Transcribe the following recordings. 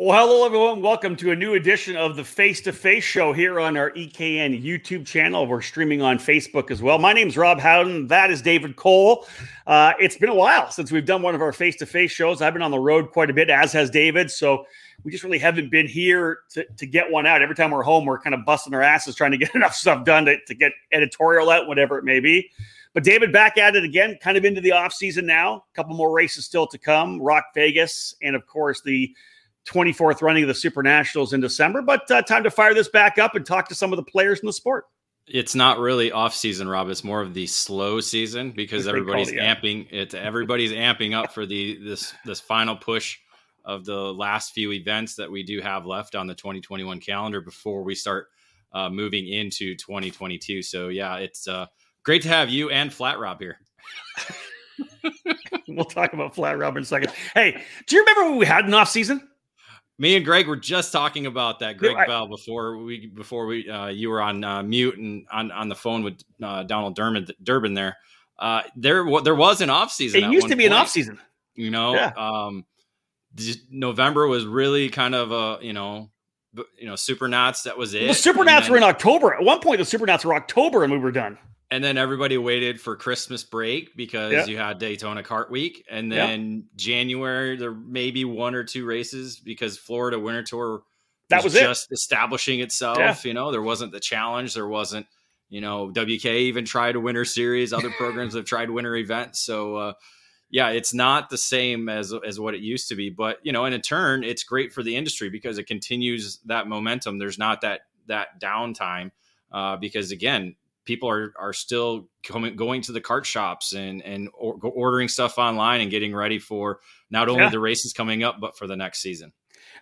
Well, hello, everyone. Welcome to a new edition of the Face to Face Show here on our EKN YouTube channel. We're streaming on Facebook as well. My name is Rob Howden. That is David Cole. Uh, it's been a while since we've done one of our face to face shows. I've been on the road quite a bit, as has David. So we just really haven't been here to, to get one out. Every time we're home, we're kind of busting our asses trying to get enough stuff done to, to get editorial out, whatever it may be. But David back at it again, kind of into the off season now. A couple more races still to come. Rock Vegas, and of course the 24th running of the Super Nationals in December. But uh, time to fire this back up and talk to some of the players in the sport. It's not really off season, Rob. It's more of the slow season because everybody's it, yeah. amping it. Everybody's amping up for the this this final push of the last few events that we do have left on the 2021 calendar before we start uh, moving into 2022. So yeah, it's uh, great to have you and Flat Rob here. we'll talk about Flat Rob in a second. Hey, do you remember when we had an off season? Me and Greg were just talking about that, Greg I, Bell, before we before we uh, you were on uh, mute and on, on the phone with uh, Donald Durbin Durbin there. Uh, there there was an off season. It used to be point, an off season. You know, yeah. um, November was really kind of a you know you know Supernats. That was it. The Supernats then, were in October. At one point, the Supernats were October, and we were done and then everybody waited for Christmas break because yeah. you had Daytona Kart Week, and then yeah. January there may be one or two races because Florida Winter Tour that was, was just establishing itself. Yeah. You know, there wasn't the challenge, there wasn't you know WK even tried a winter series. Other programs have tried winter events, so. Uh, yeah, it's not the same as as what it used to be, but you know, in a turn, it's great for the industry because it continues that momentum. There's not that that downtime uh, because again, people are are still coming going to the cart shops and and or, ordering stuff online and getting ready for not only yeah. the races coming up but for the next season.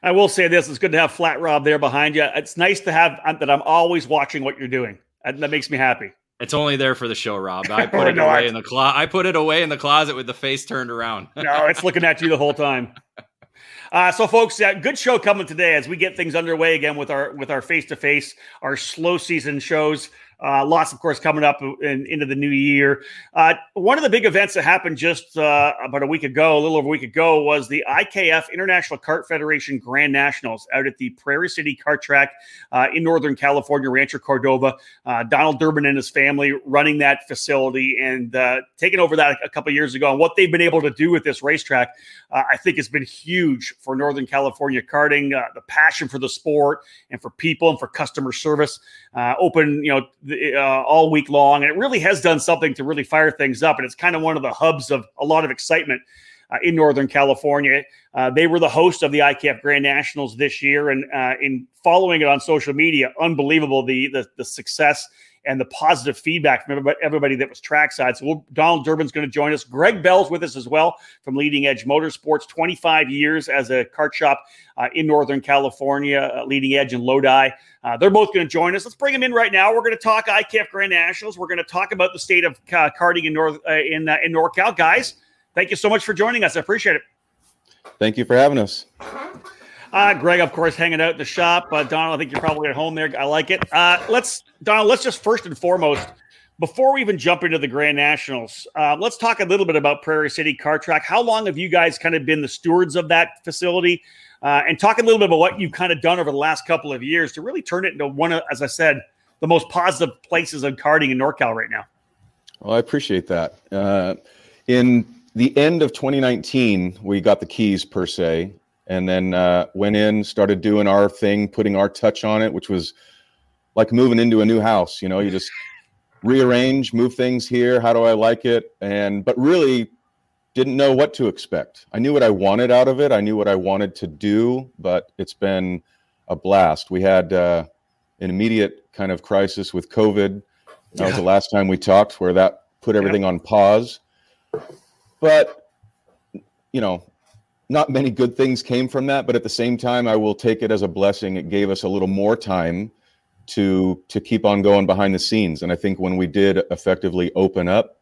I will say this: it's good to have Flat Rob there behind you. It's nice to have uh, that. I'm always watching what you're doing. And that makes me happy. It's only there for the show, Rob. I put it no, away I... in the closet. I put it away in the closet with the face turned around. no, it's looking at you the whole time. Uh, so, folks, uh, good show coming today as we get things underway again with our with our face to face, our slow season shows. Uh, lots, of course, coming up in, into the new year. Uh, one of the big events that happened just uh, about a week ago, a little over a week ago, was the IKF International Kart Federation Grand Nationals out at the Prairie City Kart Track uh, in Northern California, Rancho Cordova. Uh, Donald Durbin and his family running that facility and uh, taking over that a couple years ago. And what they've been able to do with this racetrack, I think, has been huge for Northern California karting. the passion for the sport and for people and for customer service. open, you know uh, all week long, and it really has done something to really fire things up. And it's kind of one of the hubs of a lot of excitement uh, in Northern California. Uh, they were the host of the IKF Grand Nationals this year, and uh, in following it on social media, unbelievable the the, the success and the positive feedback from everybody, everybody that was trackside. So we'll, Donald Durbin's going to join us. Greg Bell's with us as well from Leading Edge Motorsports, 25 years as a kart shop uh, in Northern California, uh, Leading Edge and Lodi. Uh, they're both going to join us. Let's bring them in right now. We're going to talk IKF Grand Nationals. We're going to talk about the state of uh, karting in North uh, in uh, in NorCal, guys. Thank you so much for joining us. I appreciate it. Thank you for having us. Uh, Greg, of course, hanging out at the shop. Uh, Donald, I think you're probably at home there. I like it. Uh, let's, Donald, let's just first and foremost, before we even jump into the Grand Nationals, uh, let's talk a little bit about Prairie City Kart Track. How long have you guys kind of been the stewards of that facility? Uh, and talk a little bit about what you've kind of done over the last couple of years to really turn it into one of, as I said, the most positive places of karting in NorCal right now. Well, I appreciate that. Uh, in the end of 2019, we got the keys per se, and then uh, went in, started doing our thing, putting our touch on it, which was like moving into a new house. You know, you just rearrange, move things here. How do I like it? And but really didn't know what to expect. I knew what I wanted out of it. I knew what I wanted to do, but it's been a blast. We had uh, an immediate kind of crisis with COVID. That yeah. was the last time we talked, where that put everything yeah. on pause. But you know, not many good things came from that, but at the same time, I will take it as a blessing. It gave us a little more time to to keep on going behind the scenes. And I think when we did effectively open up,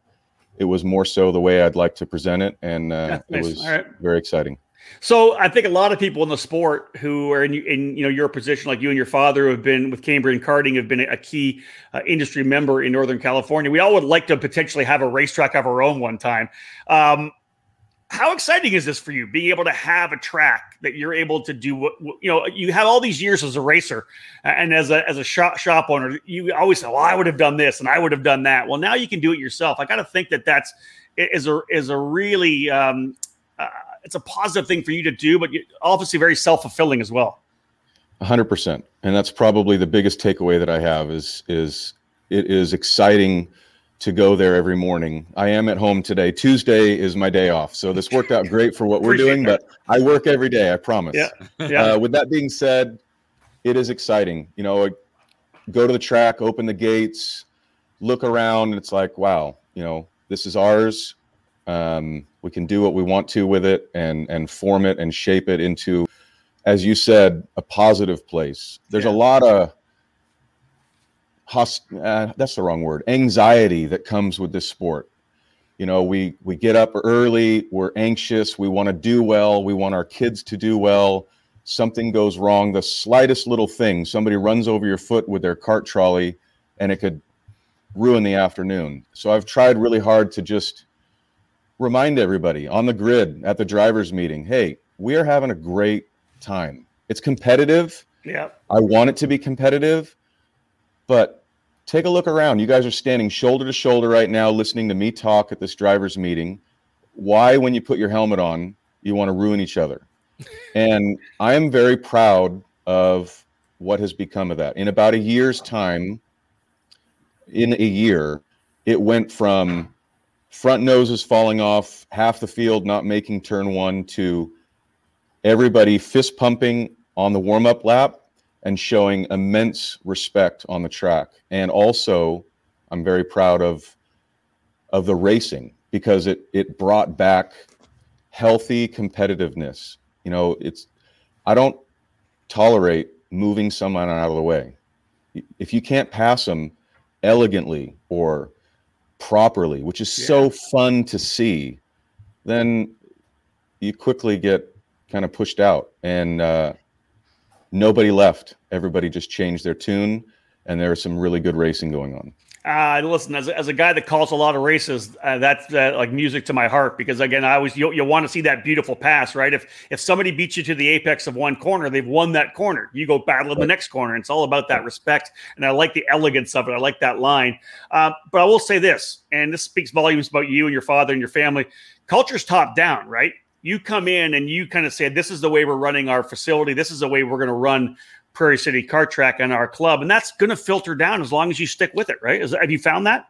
it was more so the way I'd like to present it, and uh, it was right. very exciting. So I think a lot of people in the sport who are in, in you know your position, like you and your father, who have been with Cambrian Karting, have been a key uh, industry member in Northern California. We all would like to potentially have a racetrack of our own one time. Um, how exciting is this for you being able to have a track that you're able to do what you know you have all these years as a racer and as a as a shop, shop owner you always say well i would have done this and i would have done that. Well now you can do it yourself. I got to think that that's is a is a really um, uh, it's a positive thing for you to do but obviously very self-fulfilling as well. 100% and that's probably the biggest takeaway that i have is is it is exciting to go there every morning. I am at home today. Tuesday is my day off. So this worked out great for what we're doing, but I work every day, I promise. Yeah. yeah. Uh, with that being said, it is exciting. You know, go to the track, open the gates, look around, and it's like, wow, you know, this is ours. Um, we can do what we want to with it and and form it and shape it into, as you said, a positive place. There's yeah. a lot of host, uh, that's the wrong word anxiety that comes with this sport. You know we we get up early we're anxious we want to do well we want our kids to do well. Something goes wrong the slightest little thing somebody runs over your foot with their cart trolley and it could ruin the afternoon. So i've tried really hard to just remind everybody on the grid at the drivers meeting hey we are having a great time. It's competitive. Yeah. I want it to be competitive but take a look around. You guys are standing shoulder to shoulder right now, listening to me talk at this driver's meeting. Why, when you put your helmet on, you want to ruin each other? And I am very proud of what has become of that. In about a year's time, in a year, it went from front noses falling off, half the field not making turn one, to everybody fist pumping on the warm up lap and showing immense respect on the track. And also, I'm very proud of of the racing because it it brought back healthy competitiveness. You know, it's I don't tolerate moving someone out of the way. If you can't pass them elegantly or properly, which is yeah. so fun to see, then you quickly get kind of pushed out. And uh, nobody left. Everybody just changed their tune, and there was some really good racing going on. Uh, listen, as a, as a guy that calls a lot of races, uh, that's uh, like music to my heart because again, I always you, you want to see that beautiful pass, right? If if somebody beats you to the apex of one corner, they've won that corner. You go battle in the next corner. And it's all about that respect, and I like the elegance of it. I like that line. Uh, but I will say this, and this speaks volumes about you and your father and your family. Culture's top down, right? You come in and you kind of say, this is the way we're running our facility. This is the way we're going to run Prairie City Kart Track and our club. And that's going to filter down as long as you stick with it, right? Is, have you found that?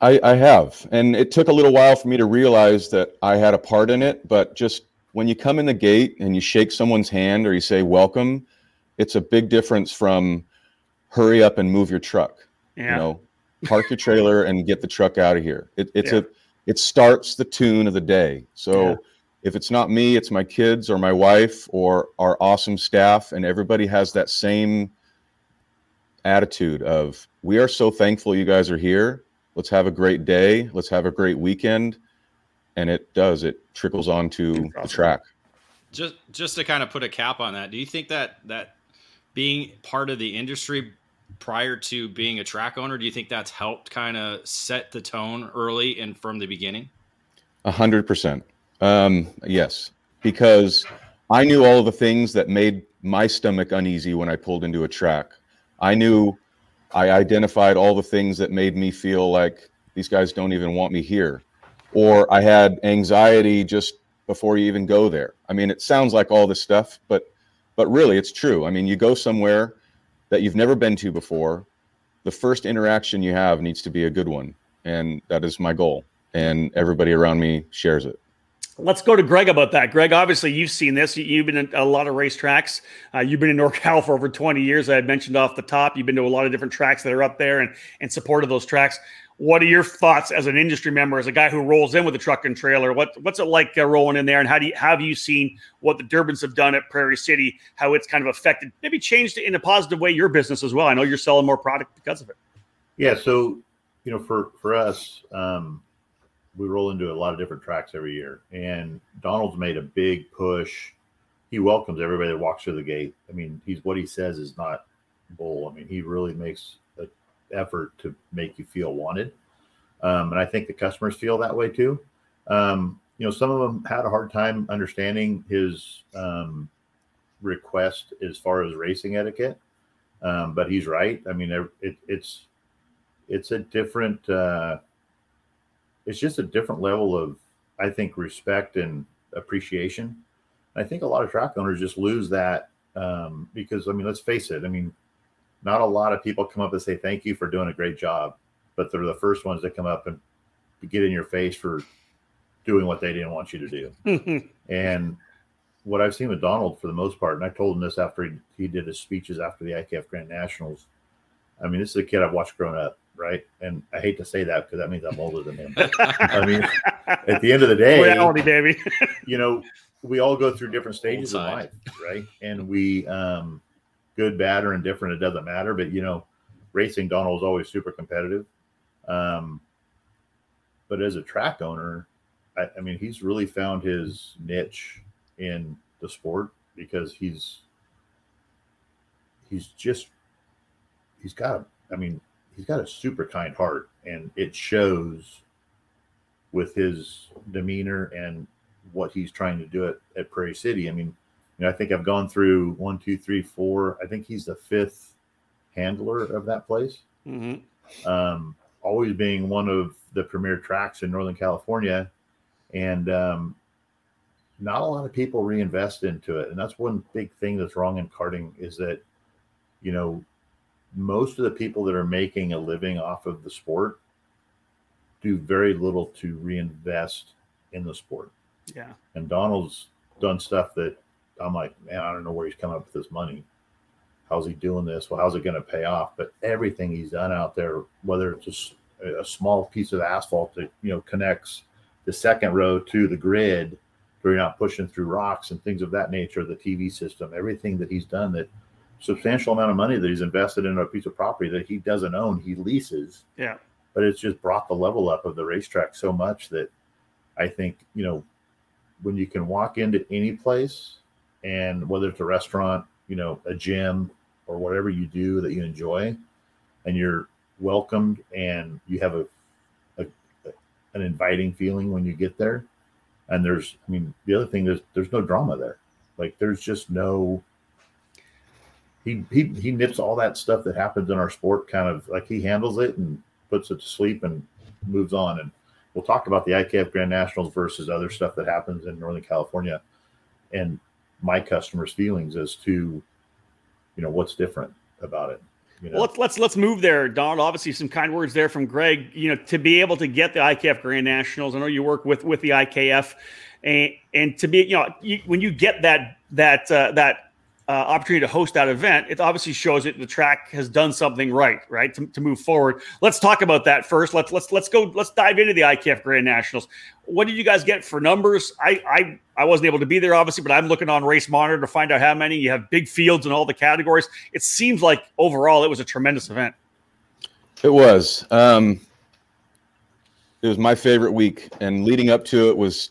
I, I have. And it took a little while for me to realize that I had a part in it. But just when you come in the gate and you shake someone's hand or you say welcome, it's a big difference from hurry up and move your truck. Yeah. You know, park your trailer and get the truck out of here. It, it's yeah. a it starts the tune of the day. So yeah if it's not me, it's my kids or my wife or our awesome staff, and everybody has that same attitude of we are so thankful you guys are here. Let's have a great day. Let's have a great weekend. And it does, it trickles onto the track. Just just to kind of put a cap on that, do you think that that being part of the industry prior to being a track owner, do you think that's helped kind of set the tone early and from the beginning? A hundred percent. Um, yes, because I knew all the things that made my stomach uneasy when I pulled into a track. I knew I identified all the things that made me feel like these guys don't even want me here. Or I had anxiety just before you even go there. I mean, it sounds like all this stuff, but but really it's true. I mean, you go somewhere that you've never been to before, the first interaction you have needs to be a good one, and that is my goal. And everybody around me shares it. Let's go to Greg about that. Greg, obviously you've seen this. You've been in a lot of racetracks. Uh, you've been in NorCal for over 20 years. I had mentioned off the top. You've been to a lot of different tracks that are up there and in support of those tracks. What are your thoughts as an industry member, as a guy who rolls in with a truck and trailer? What what's it like uh, rolling in there, and how do you have you seen what the Durbins have done at Prairie City? How it's kind of affected, maybe changed it in a positive way your business as well. I know you're selling more product because of it. Yeah, so you know, for for us, um, we roll into a lot of different tracks every year. And Donald's made a big push. He welcomes everybody that walks through the gate. I mean, he's what he says is not bull. I mean, he really makes an effort to make you feel wanted. Um, and I think the customers feel that way too. Um, you know, some of them had a hard time understanding his um, request as far as racing etiquette. Um, but he's right. I mean, it, it's it's a different. Uh, it's just a different level of, I think, respect and appreciation. I think a lot of track owners just lose that um, because I mean, let's face it. I mean, not a lot of people come up and say thank you for doing a great job, but they're the first ones that come up and get in your face for doing what they didn't want you to do. and what I've seen with Donald for the most part, and I told him this after he, he did his speeches after the IKF Grand Nationals. I mean, this is a kid I've watched growing up, right? And I hate to say that because that means I'm older than him. I mean, at the end of the day, reality, baby. you know, we all go through different stages of life, right? And we, um, good, bad, or indifferent, it doesn't matter. But you know, racing Donald is always super competitive. Um, but as a track owner, I, I mean, he's really found his niche in the sport because he's he's just he's got I mean he's got a super kind heart and it shows with his demeanor and what he's trying to do at, at Prairie City. I mean, you know, I think I've gone through one, two, three, four. I think he's the fifth handler of that place. Mm-hmm. Um, always being one of the premier tracks in Northern California, and um, not a lot of people reinvest into it. And that's one big thing that's wrong in karting is that, you know, most of the people that are making a living off of the sport do very little to reinvest in the sport. Yeah. And Donald's done stuff that I'm like, man, I don't know where he's coming up with this money. How's he doing this? Well, how's it going to pay off? But everything he's done out there, whether it's just a small piece of asphalt that you know connects the second row to the grid where you're not pushing through rocks and things of that nature the tv system everything that he's done that substantial amount of money that he's invested in a piece of property that he doesn't own he leases yeah but it's just brought the level up of the racetrack so much that i think you know when you can walk into any place and whether it's a restaurant you know a gym or whatever you do that you enjoy and you're welcomed and you have a, a, an inviting feeling when you get there. And there's, I mean, the other thing is there's no drama there. Like there's just no. He he he nips all that stuff that happens in our sport, kind of like he handles it and puts it to sleep and moves on. And we'll talk about the IKF Grand Nationals versus other stuff that happens in Northern California, and my customers' feelings as to, you know, what's different about it. You know? well, let's let's let's move there, Donald. Obviously, some kind words there from Greg. You know, to be able to get the IKF Grand Nationals. I know you work with with the IKF, and and to be you know you, when you get that that uh, that uh, opportunity to host that event, it obviously shows that the track has done something right, right, to, to move forward. Let's talk about that first. Let's let's let's go. Let's dive into the IKF Grand Nationals. What did you guys get for numbers? I I I wasn't able to be there, obviously, but I'm looking on Race Monitor to find out how many. You have big fields in all the categories. It seems like overall it was a tremendous event. It was. Um, it was my favorite week, and leading up to it was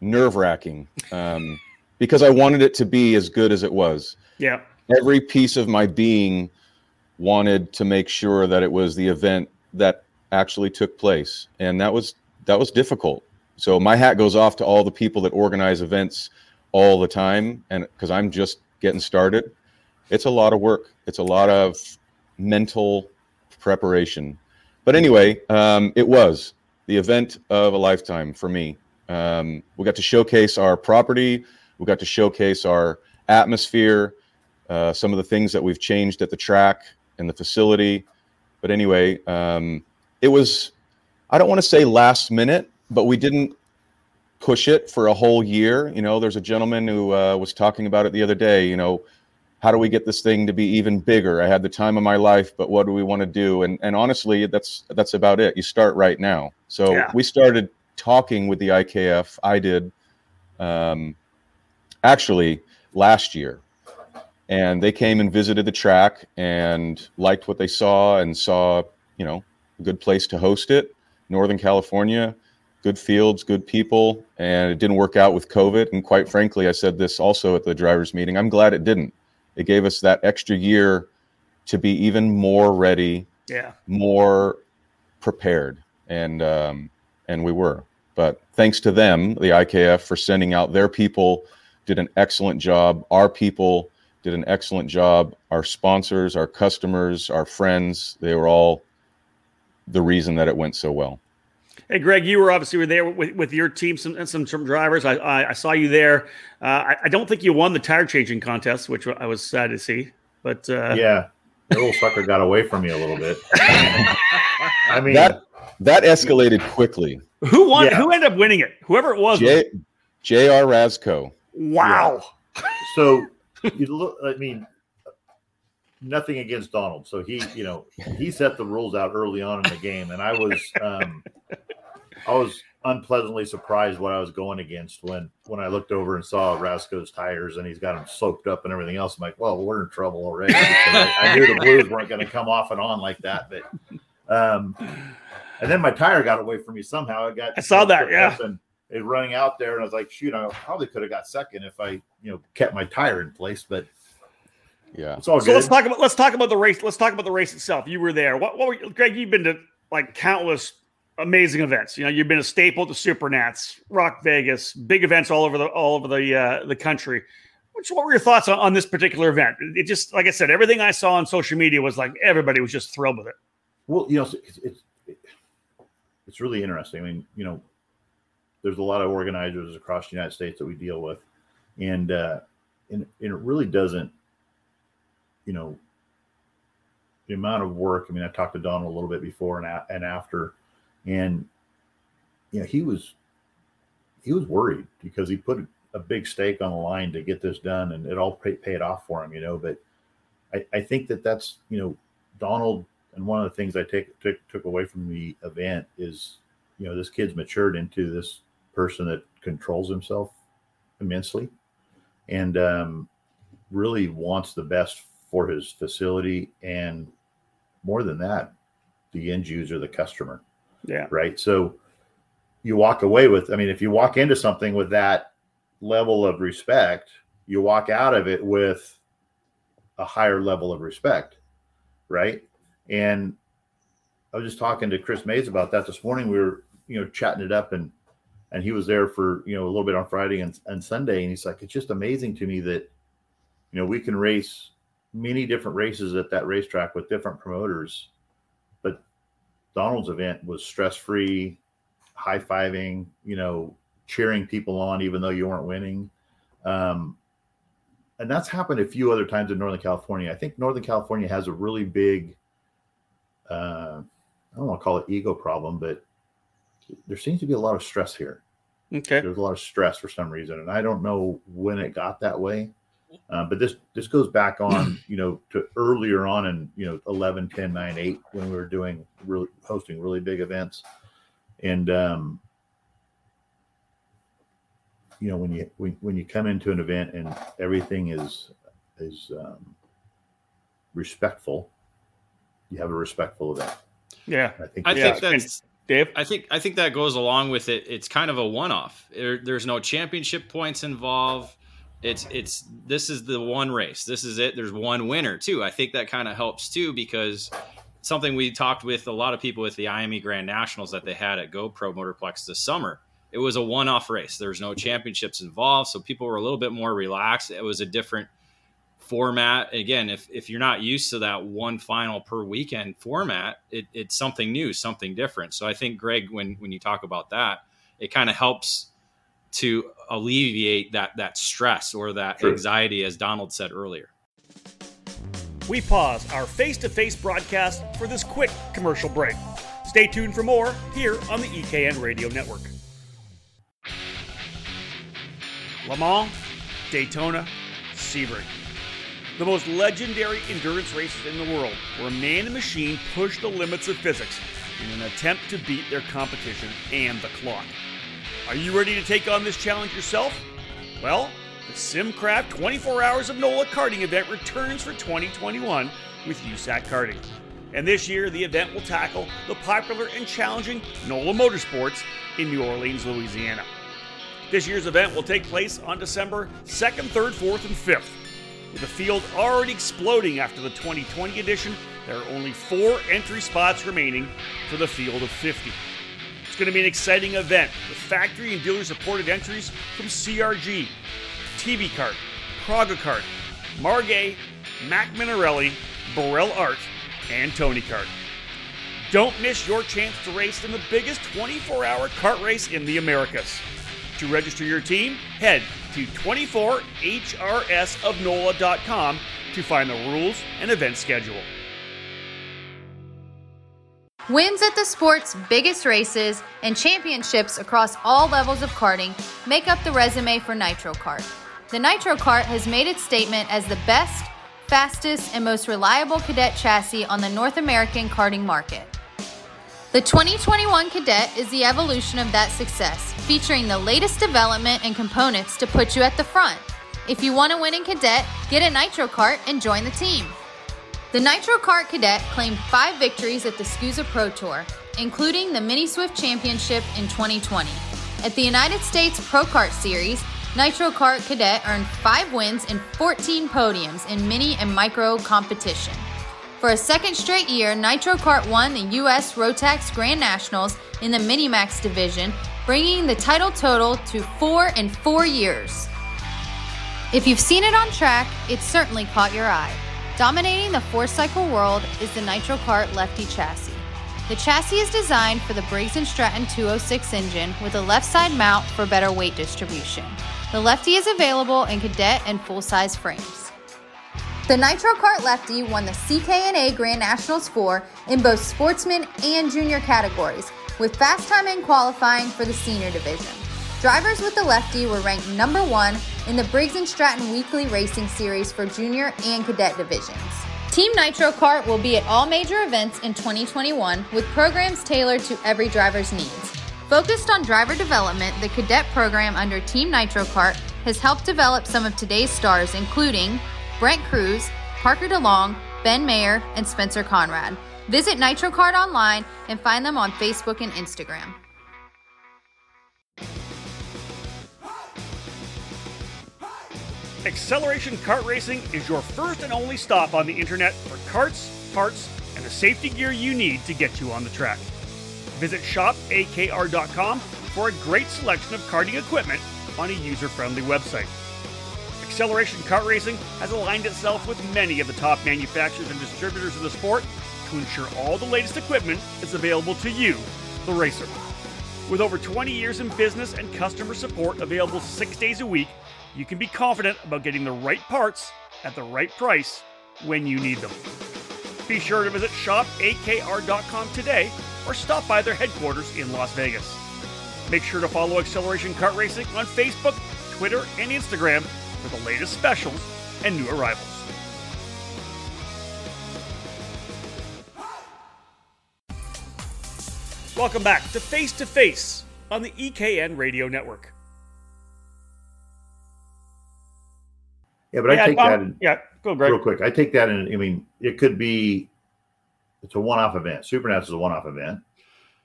nerve wracking. Um, because I wanted it to be as good as it was. Yeah. Every piece of my being wanted to make sure that it was the event that actually took place. And that was that was difficult. So my hat goes off to all the people that organize events all the time and because I'm just getting started. It's a lot of work. It's a lot of mental preparation. But anyway, um, it was the event of a lifetime for me. Um, we got to showcase our property we got to showcase our atmosphere, uh, some of the things that we've changed at the track and the facility. But anyway, um, it was, I don't want to say last minute, but we didn't push it for a whole year. You know, there's a gentleman who uh, was talking about it the other day. You know, how do we get this thing to be even bigger? I had the time of my life, but what do we want to do? And and honestly, that's that's about it. You start right now. So yeah. we started talking with the IKF. I did. Um, actually last year. And they came and visited the track and liked what they saw and saw, you know, a good place to host it. Northern California, good fields, good people. And it didn't work out with COVID. And quite frankly, I said this also at the drivers' meeting. I'm glad it didn't. It gave us that extra year to be even more ready, yeah, more prepared. And um, and we were. But thanks to them, the IKF, for sending out their people, did an excellent job. Our people did an excellent job. Our sponsors, our customers, our friends, they were all the reason that it went so well. Hey, Greg, you were obviously were there with, with your team some, some, some drivers. I, I, I saw you there. Uh, I, I, don't think you won the tire changing contest, which I was sad to see. But uh, yeah, the little sucker got away from me a little bit. I mean, that that escalated quickly. Who won? Yeah. Who ended up winning it? Whoever it was. J.R. Rasco. Wow. Yeah. So you look. I mean, nothing against Donald. So he, you know, he set the rules out early on in the game, and I was, um, I was unpleasantly surprised what I was going against when when I looked over and saw Rasco's tires and he's got them soaked up and everything else. I'm like, well, we're in trouble already. I, I, knew the Blues weren't going to come off and on like that, but um, and then my tire got away from me somehow. I got I saw that, yeah. And it running out there, and I was like, shoot, I probably could have got second if I, you know, kept my tire in place, but. Yeah, it's all good. So let's talk about let's talk about the race. Let's talk about the race itself. You were there. What, what were Greg? You've been to like countless amazing events. You know, you've been a staple to Supernats, Rock Vegas, big events all over the all over the uh, the country. Which, what were your thoughts on, on this particular event? It just, like I said, everything I saw on social media was like everybody was just thrilled with it. Well, you know, it's, it's it's really interesting. I mean, you know, there's a lot of organizers across the United States that we deal with, and uh, and, and it really doesn't, you know, the amount of work. I mean, I talked to Donald a little bit before and a- and after, and you know, he was he was worried because he put a big stake on the line to get this done, and it all pay, paid off for him, you know. But I, I think that that's you know, Donald and one of the things I take took, took away from the event is, you know, this kid's matured into this person that controls himself immensely, and um, really wants the best for his facility, and more than that, the end user, the customer. Yeah. Right. So you walk away with, I mean, if you walk into something with that level of respect, you walk out of it with a higher level of respect. Right. And I was just talking to Chris Mays about that this morning. We were, you know, chatting it up and and he was there for, you know, a little bit on Friday and, and Sunday. And he's like, it's just amazing to me that, you know, we can race many different races at that racetrack with different promoters. But Donald's event was stress free, high fiving, you know, cheering people on even though you weren't winning. Um, and that's happened a few other times in Northern California. I think Northern California has a really big uh, I don't want to call it ego problem, but there seems to be a lot of stress here. Okay. There's a lot of stress for some reason, and I don't know when it got that way. Uh, but this this goes back on you know to earlier on in you know 11 10 9 8 when we were doing really hosting really big events and um you know when you when, when you come into an event and everything is is um, respectful you have a respectful event. Yeah, I think. I yeah. think that's Dave. I think I think that goes along with it. It's kind of a one-off. There, there's no championship points involved. It's it's this is the one race. This is it. There's one winner too. I think that kind of helps too because something we talked with a lot of people with the IME Grand Nationals that they had at GoPro Motorplex this summer. It was a one-off race. There's no championships involved, so people were a little bit more relaxed. It was a different format. Again if, if you're not used to that one final per weekend format it, it's something new something different. So i think greg when when you talk about that it kind of helps to alleviate that that stress or that True. anxiety as donald said earlier. We pause our face-to-face broadcast for this quick commercial break. Stay tuned for more here on the ekn radio network. Le mans daytona sebring the most legendary endurance races in the world, where man and machine push the limits of physics in an attempt to beat their competition and the clock. Are you ready to take on this challenge yourself? Well, the SimCraft 24 Hours of NOLA karting event returns for 2021 with USAC Karting. And this year, the event will tackle the popular and challenging NOLA Motorsports in New Orleans, Louisiana. This year's event will take place on December 2nd, 3rd, 4th, and 5th. With the field already exploding after the 2020 edition, there are only four entry spots remaining for the field of 50. It's going to be an exciting event with factory and dealer supported entries from CRG, TB Kart, Praga Kart, Margay, Mac Minarelli, Birel ART, and Tony Kart. Don't miss your chance to race in the biggest 24 hour kart race in the Americas. To register your team, head to 24hrsofnola.com to find the rules and event schedule. Wins at the sport's biggest races and championships across all levels of karting make up the resume for Nitro Kart. The Nitro Kart has made its statement as the best, fastest, and most reliable cadet chassis on the North American karting market. The 2021 Cadet is the evolution of that success, featuring the latest development and components to put you at the front. If you want to win in Cadet, get a Nitro Kart and join the team. The Nitro Kart Cadet claimed five victories at the SKUSA Pro Tour, including the Mini Swift Championship in 2020. At the United States Pro Kart Series, Nitro Kart Cadet earned five wins and 14 podiums in mini and micro competition. For a second straight year, Nitro Kart won the U.S. Rotax Grand Nationals in the Minimax division, bringing the title total to four in four years. If you've seen it on track, it certainly caught your eye. Dominating the four cycle world is the Nitro Kart Lefty chassis. The chassis is designed for the Briggs & Stratton 206 engine with a left side mount for better weight distribution. The Lefty is available in cadet and full size frames. The Nitro Kart Lefty won the CKNA Grand Nationals 4 in both sportsman and junior categories, with fast time in qualifying for the senior division. Drivers with the lefty were ranked number one in the Briggs & Stratton Weekly Racing Series for junior and cadet divisions. Team Nitro Kart will be at all major events in 2021 with programs tailored to every driver's needs. Focused on driver development, the cadet program under Team Nitro Kart has helped develop some of today's stars, including Brent Crews, Parker DeLong, Ben Maier, and Spencer Conrad. Visit Nitro Kart online and find them on Facebook and Instagram. Acceleration Kart Racing is your first and only stop on the internet for karts, parts, and the safety gear you need to get you on the track. Visit shopakr.com for a great selection of karting equipment on a user friendly website. Acceleration Kart Racing has aligned itself with many of the top manufacturers and distributors in the sport to ensure all the latest equipment is available to you, the racer. With over 20 years in business and customer support available six days a week, you can be confident about getting the right parts at the right price when you need them. Be sure to visit shopakr.com today or stop by their headquarters in Las Vegas. Make sure to follow Acceleration Kart Racing on Facebook, Twitter, and Instagram for the latest specials and new arrivals. Welcome back to Face to Face on the EKN Radio Network. Yeah, but I take that. In, yeah, go Greg. Real quick, I take that in. I mean, it could be. It's a one-off event. Supernats is a one-off event,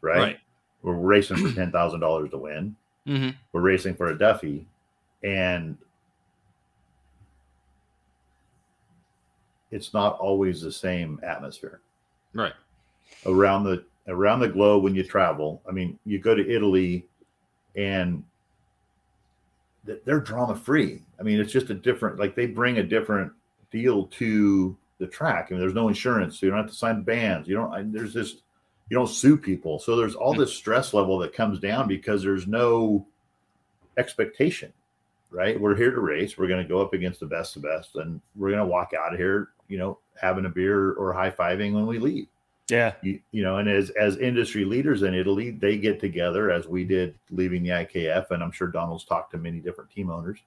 right? right. We're racing for ten thousand dollars to win. Mm-hmm. We're racing for a Duffy, and it's not always the same atmosphere. Right. Around the around the globe when you travel. I mean, you go to Italy, and they're drama free. I mean, it's just a different like they bring a different deal to the track. I mean, there's no insurance, so you don't have to sign bans. You don't. There's just you don't sue people. So there's all hmm. this stress level that comes down because there's no expectation, right? We're here to race. We're going to go up against the best of best, and we're going to walk out of here, you know, having a beer or high fiving when we leave. Yeah. You, you, know, and as as industry leaders in Italy, they get together as we did leaving the IKF, and I'm sure Donald's talked to many different team owners.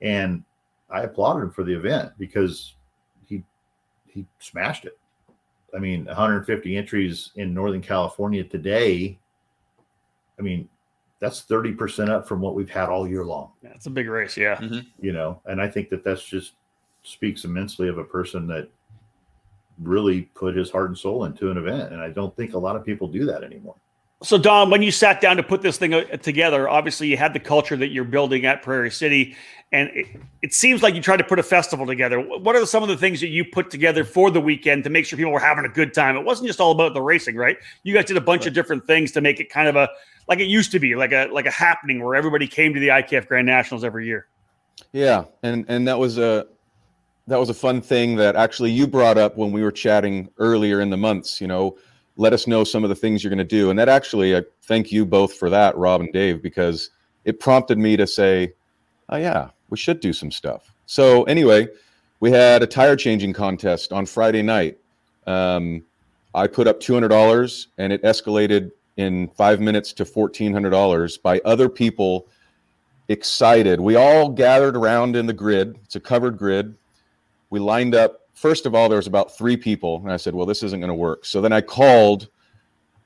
And I applauded him for the event because he he smashed it. I mean, 150 entries in Northern California today. I mean, that's 30% up from what we've had all year long. Yeah, it's a big race, yeah. Mm-hmm. You know, and I think that that's just speaks immensely of a person that really put his heart and soul into an event. And I don't think a lot of people do that anymore. So, Don, when you sat down to put this thing uh, together, obviously you had the culture that you're building at Prairie City, and it, it, seems like you tried to put a festival together. What are some of the things that you put together for the weekend to make sure people were having a good time? It wasn't just all about the racing, right? You guys did a bunch of different things to make it kind of a like it used to be, like a like a happening where everybody came to the IKF Grand Nationals every year. Yeah, and and that was a that was a fun thing that actually you brought up when we were chatting earlier in the months. You know let us know some of the things you're going to do. And that actually, I thank you both for that, Rob and Dave, because it prompted me to say, oh, yeah, we should do some stuff. So, anyway, we had a tire changing contest on Friday night. Um, I put up $200 and it escalated in five minutes to $1,400 by other people excited. We all gathered around in the grid, it's a covered grid. We lined up first of all, there was about three people, and I said, "Well, this isn't going to work." So then I called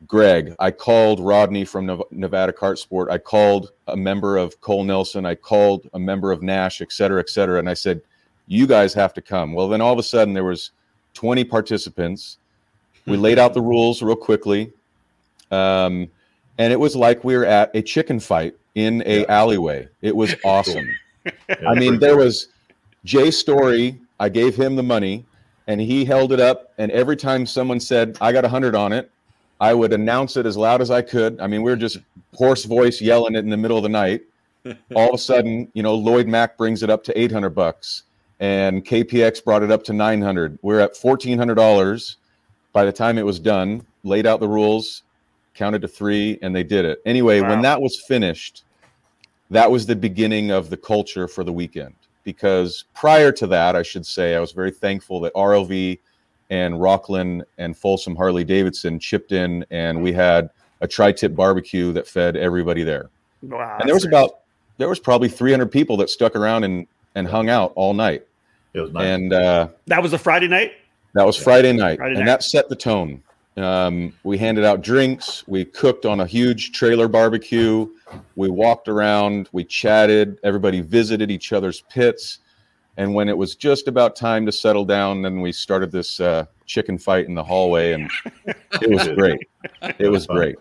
Greg, I called Rodney from Nevada Kart Sport, I called a member of Cole Nelson, I called a member of Nash, et cetera, et cetera, and I said, "You guys have to come." Well, then all of a sudden there was 20 participants. We laid out the rules real quickly, um, and it was like we were at a chicken fight in a alleyway. It was awesome. I mean, there was Jay Story I gave him the money and he held it up. And every time someone said, I got a hundred on it, I would announce it as loud as I could. I mean, we were just hoarse voice yelling it in the middle of the night. All of a sudden, you know, Lloyd Mack brings it up to 800 bucks and KPX brought it up to 900. We're at $1,400 by the time it was done, laid out the rules, counted to three, and they did it. Anyway, wow. when that was finished, that was the beginning of the culture for the weekend because prior to that, I should say, I was very thankful that RLV and Rockland and Folsom Harley Davidson chipped in, and we had a tri-tip barbecue that fed everybody there. Wow, and there was about there was probably 300 people that stuck around and and hung out all night. It was nice. And uh, that was a Friday night. That was Friday night, Friday and night. that set the tone. Um, we handed out drinks. We cooked on a huge trailer barbecue. We walked around. We chatted. Everybody visited each other's pits. And when it was just about time to settle down, then we started this uh, chicken fight in the hallway, and it was great. It was great.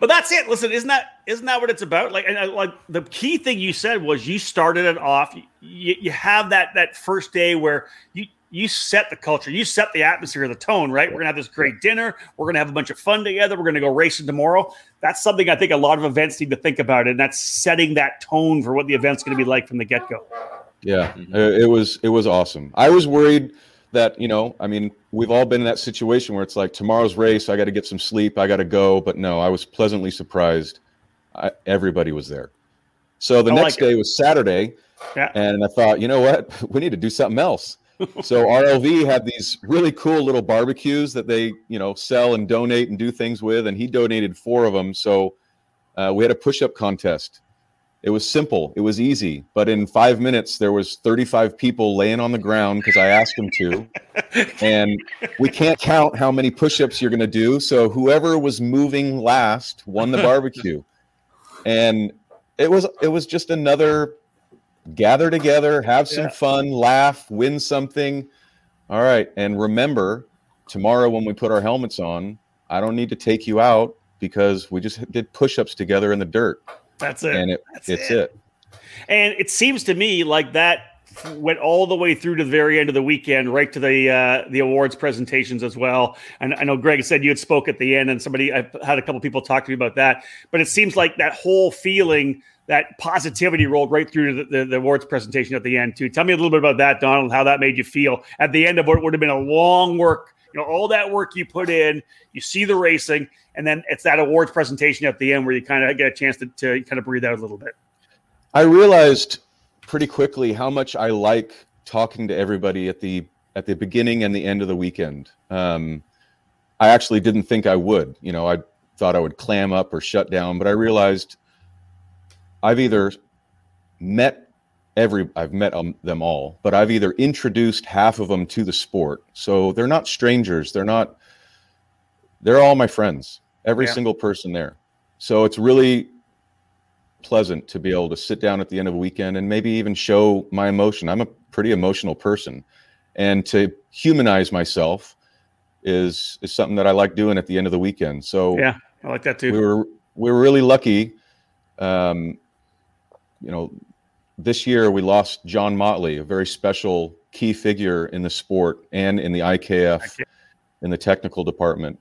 But that's it. Listen, isn't that isn't that what it's about? Like, and uh, like the key thing you said was you started it off. You, you have that that first day where you you set the culture, you set the atmosphere, the tone, right? We're gonna have this great dinner. We're gonna have a bunch of fun together. We're gonna go racing tomorrow. That's something I think a lot of events need to think about, and that's setting that tone for what the event's gonna be like from the get go. Yeah, uh, it was it was awesome. I was worried that you know, I mean, we've all been in that situation where it's like tomorrow's race, I got to get some sleep, I got to go. But no, I was pleasantly surprised. I, everybody was there. So the I next like day was Saturday, yeah. and I thought, you know what, we need to do something else so RLV had these really cool little barbecues that they, you know, sell and donate and do things with, and he donated four of them. So uh, we had a push-up contest. It was simple, it was easy, but in five minutes there was 35 people laying on the ground because I asked them to, and we can't count how many push-ups you're going to do. So whoever was moving last won the barbecue, and it was it was just another gather together, have some yeah. fun, laugh, win something. All right. And remember, tomorrow when we put our helmets on, I don't need to take you out because we just did push ups together in the dirt. That's it. And it, That's it's it. it. And it seems to me like that went all the way through to the very end of the weekend, right to the uh, the awards presentations as well. And I know Greg said you had spoke at the end, and somebody I had a couple people talk to me about that. But it seems like that whole feeling that positivity rolled right through the, the, the, awards presentation at the end too. Tell me a little bit about that, Donald. How that made you feel at the end of what would have been a long work. You know, all that work you put in. You see the racing, and then it's that awards presentation at the end where you kind of get a chance to, to kind of breathe out a little bit. I realized pretty quickly how much I like talking to everybody at the at the beginning and the end of the weekend. Um, I actually didn't think I would. You know, I thought I would clam up or shut down, but I realized I've either met every I've met um, them all, but I've either introduced half of them to the sport. So they're not strangers. They're not. They're all my friends. Every yeah. single person there. So it's really pleasant to be able to sit down at the end of a weekend and maybe even show my emotion. I'm a pretty emotional person, and to humanize myself is is something that I like doing at the end of the weekend. So yeah. I like that too. We were we were really lucky. Um, you know, this year we lost John Motley, a very special key figure in the sport and in the IKF in the technical department.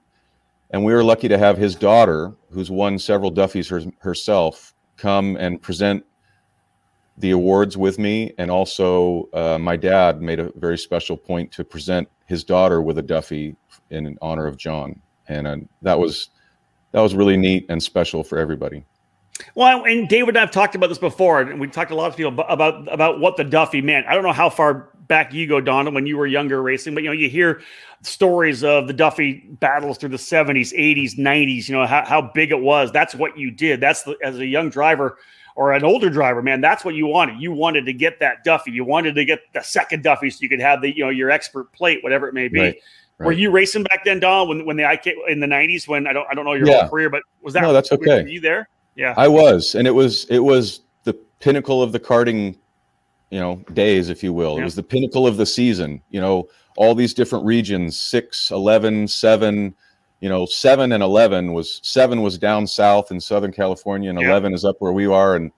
And we were lucky to have his daughter, who's won several Duffys her, herself, come and present the awards with me. And also, uh, my dad made a very special point to present his daughter with a Duffy in honor of John. And uh, that was that was really neat and special for everybody. Well, and David and I've talked about this before, and we talked to a lot of people about about what the Duffy meant. I don't know how far back you go, Donald, when you were younger racing, but you know, you hear stories of the Duffy battles through the 70s, 80s, 90s, you know, how, how big it was. That's what you did. That's the, as a young driver or an older driver, man, that's what you wanted. You wanted to get that Duffy. You wanted to get the second Duffy so you could have the, you know, your expert plate, whatever it may be. Right. Right. Were you racing back then, Donald, when, when the IK in the nineties, when I don't, I don't know your yeah. whole career, but was that, no, that's okay. Were you there? Yeah, I was. And it was, it was the pinnacle of the karting you know days if you will yeah. it was the pinnacle of the season you know all these different regions 6 11 7 you know 7 and 11 was 7 was down south in southern california and yeah. 11 is up where we are and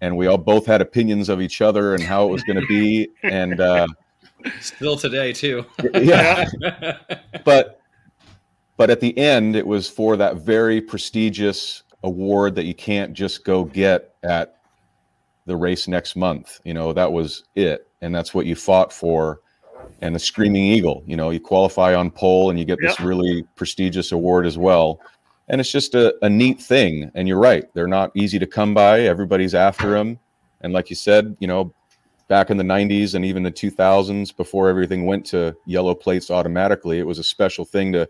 and we all both had opinions of each other and how it was going to be and uh still today too yeah but but at the end it was for that very prestigious award that you can't just go get at the race next month. You know, that was it. And that's what you fought for. And the Screaming Eagle, you know, you qualify on pole and you get this really prestigious award as well. And it's just a, a neat thing. And you're right, they're not easy to come by. Everybody's after them. And like you said, you know, back in the 90s and even the 2000s, before everything went to yellow plates automatically, it was a special thing to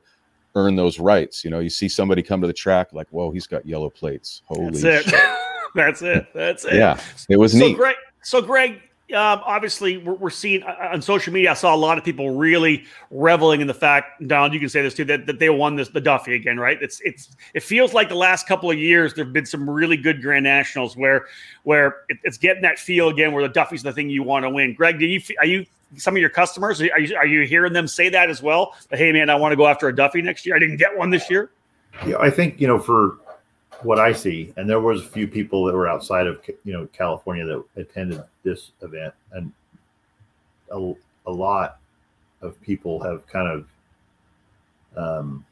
earn those rights. You know, you see somebody come to the track like, whoa, he's got yellow plates. Holy that's shit. That's it. That's it. Yeah, it was so neat. Greg, so Greg, um, obviously we're, we're seeing uh, on social media. I saw a lot of people really reveling in the fact, Donald, you can say this too, that, that they won this the Duffy again, right? It's it's it feels like the last couple of years there have been some really good Grand Nationals where where it, it's getting that feel again where the Duffy's the thing you want to win. Greg, do you are you some of your customers are you are you hearing them say that as well? hey man, I want to go after a Duffy next year. I didn't get one this year. Yeah, I think you know for what I see, and there was a few people that were outside of you know California that attended this event, and a, a lot of people have kind of um,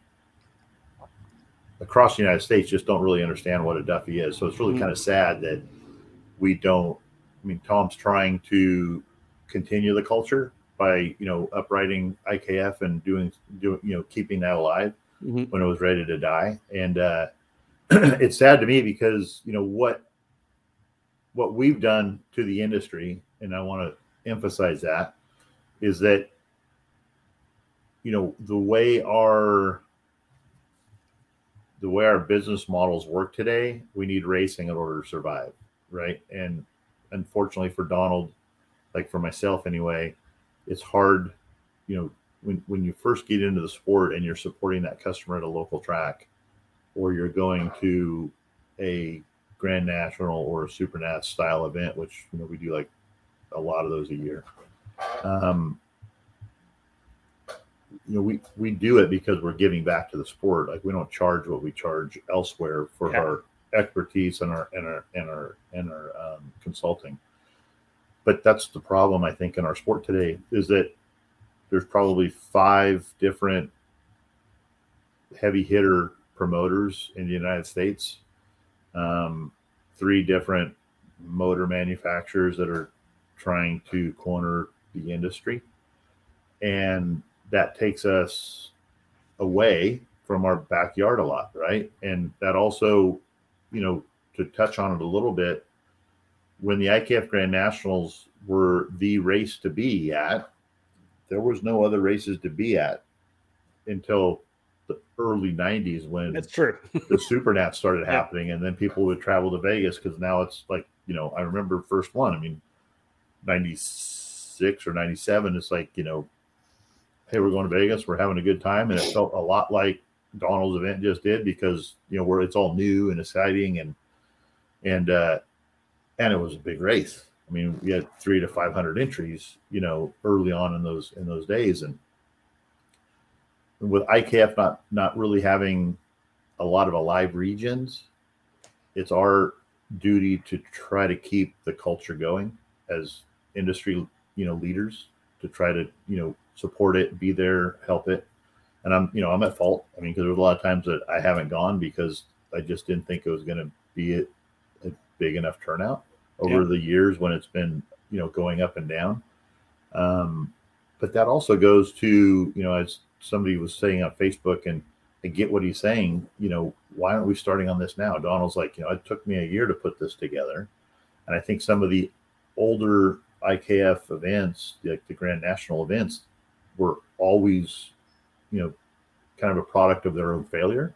across the United States just don't really understand what a Duffy is. So it's really mm-hmm. kind of sad that we don't. I mean, Tom's trying to continue the culture by you know uprighting IKF and doing doing you know keeping that alive mm-hmm. when it was ready to die, and uh, it's sad to me because you know what what we've done to the industry, and I want to emphasize that is that you know the way our the way our business models work today, we need racing in order to survive, right? And unfortunately for Donald, like for myself anyway, it's hard, you know, when when you first get into the sport and you're supporting that customer at a local track or you're going to a Grand National or a Super Nat style event, which you know we do like a lot of those a year. Um, you know, we we do it because we're giving back to the sport. Like we don't charge what we charge elsewhere for yeah. our expertise and our and our and our and our um, consulting. But that's the problem I think in our sport today is that there's probably five different heavy hitter promoters in the United States, um, three different motor manufacturers that are trying to corner the industry. And that takes us away from our backyard a lot, right? And that also, you know, to touch on it a little bit, when the IKF Grand Nationals were the race to be at, there was no other races to be at until the early 90s when that's true the supernats started yeah. happening and then people would travel to vegas because now it's like you know i remember first one i mean 96 or 97 it's like you know hey we're going to vegas we're having a good time and it felt a lot like donald's event just did because you know where it's all new and exciting and and uh and it was a big race i mean we had three to 500 entries you know early on in those in those days and with IKF not not really having a lot of alive regions, it's our duty to try to keep the culture going as industry, you know, leaders to try to, you know, support it, be there, help it. And I'm, you know, I'm at fault. I mean, because there's a lot of times that I haven't gone because I just didn't think it was going to be a, big enough turnout over yeah. the years when it's been, you know, going up and down. Um, but that also goes to, you know, as somebody was saying on Facebook, and I get what he's saying, you know, why aren't we starting on this now? Donald's like, you know, it took me a year to put this together. And I think some of the older IKF events, like the Grand National events, were always, you know, kind of a product of their own failure.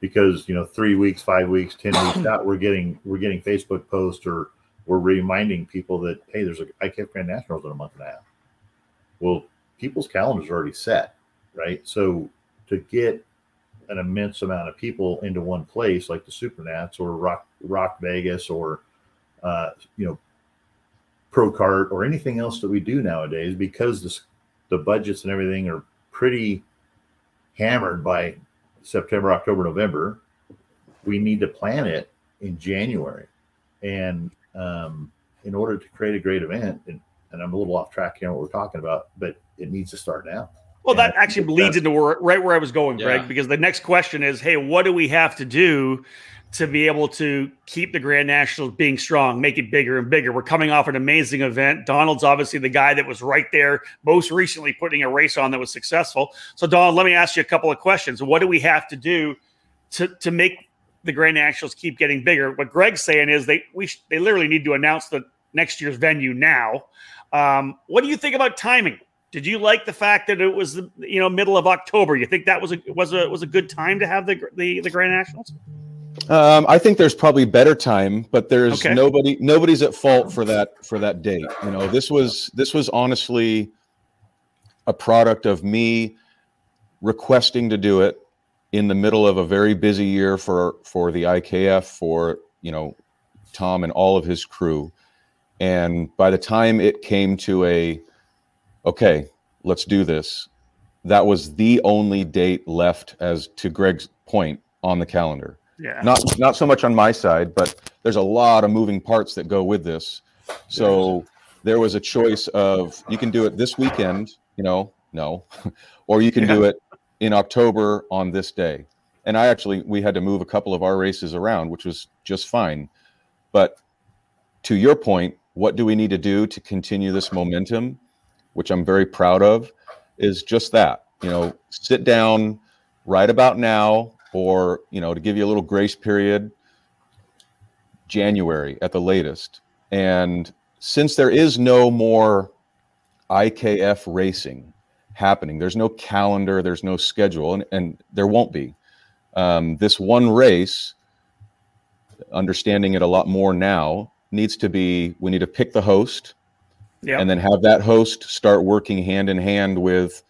Because you know, three weeks, five weeks, ten weeks out, we're getting we're getting Facebook posts or we're reminding people that hey, there's a IKF Grand Nationals in a month and a half. Well, people's calendars are already set, right? So to get an immense amount of people into one place, like the Supernats or ROK ROK Vegas or uh, you know Pro Kart or anything else that we do nowadays, because the the budgets and everything are pretty hammered by September, October, November. We need to plan it in January, and um, in order to create a great event, and and I'm a little off track here on what we're talking about, but it needs to start now. Well, that actually leads into where, right where I was going, Greg, because the next question is, hey, what do we have to do to be able to keep the Grand Nationals being strong, make it bigger and bigger? We're coming off an amazing event. Donald's obviously the guy that was right there most recently putting a race on that was successful. So, Donald, let me ask you a couple of questions. What do we have to do to to make the Grand Nationals keep getting bigger? What Greg's saying is they we they literally need to announce the next year's venue now. Um, what do you think about timing? Did you like the fact that it was the you know middle of October? You think that was a was a was a good time to have the the, the Grand Nationals? Um, I think there's probably better time, but there's okay. nobody nobody's at fault for that for that date. You know, this was this was honestly a product of me requesting to do it in the middle of a very busy year for for the IKF for you know Tom and all of his crew and by the time it came to a, okay, let's do this, that was the only date left, as to Greg's point, on the calendar. Yeah. Not not so much on my side, but there's a lot of moving parts that go with this. So there was a choice of you can do it this weekend, you know, no, or you can yeah. do it in October on this day. And I actually we had to move a couple of our races around, which was just fine. But to your point, what do we need to do to continue this momentum, which I'm very proud of, is just that. You know, sit down right about now, or, you know, to give you a little grace period, January at the latest. And since there is no more IKF racing happening, there's no calendar, there's no schedule, and, and there won't be. Um, this one race, understanding it a lot more now, needs to be we need to pick the host yep. and then have that host start working hand in hand with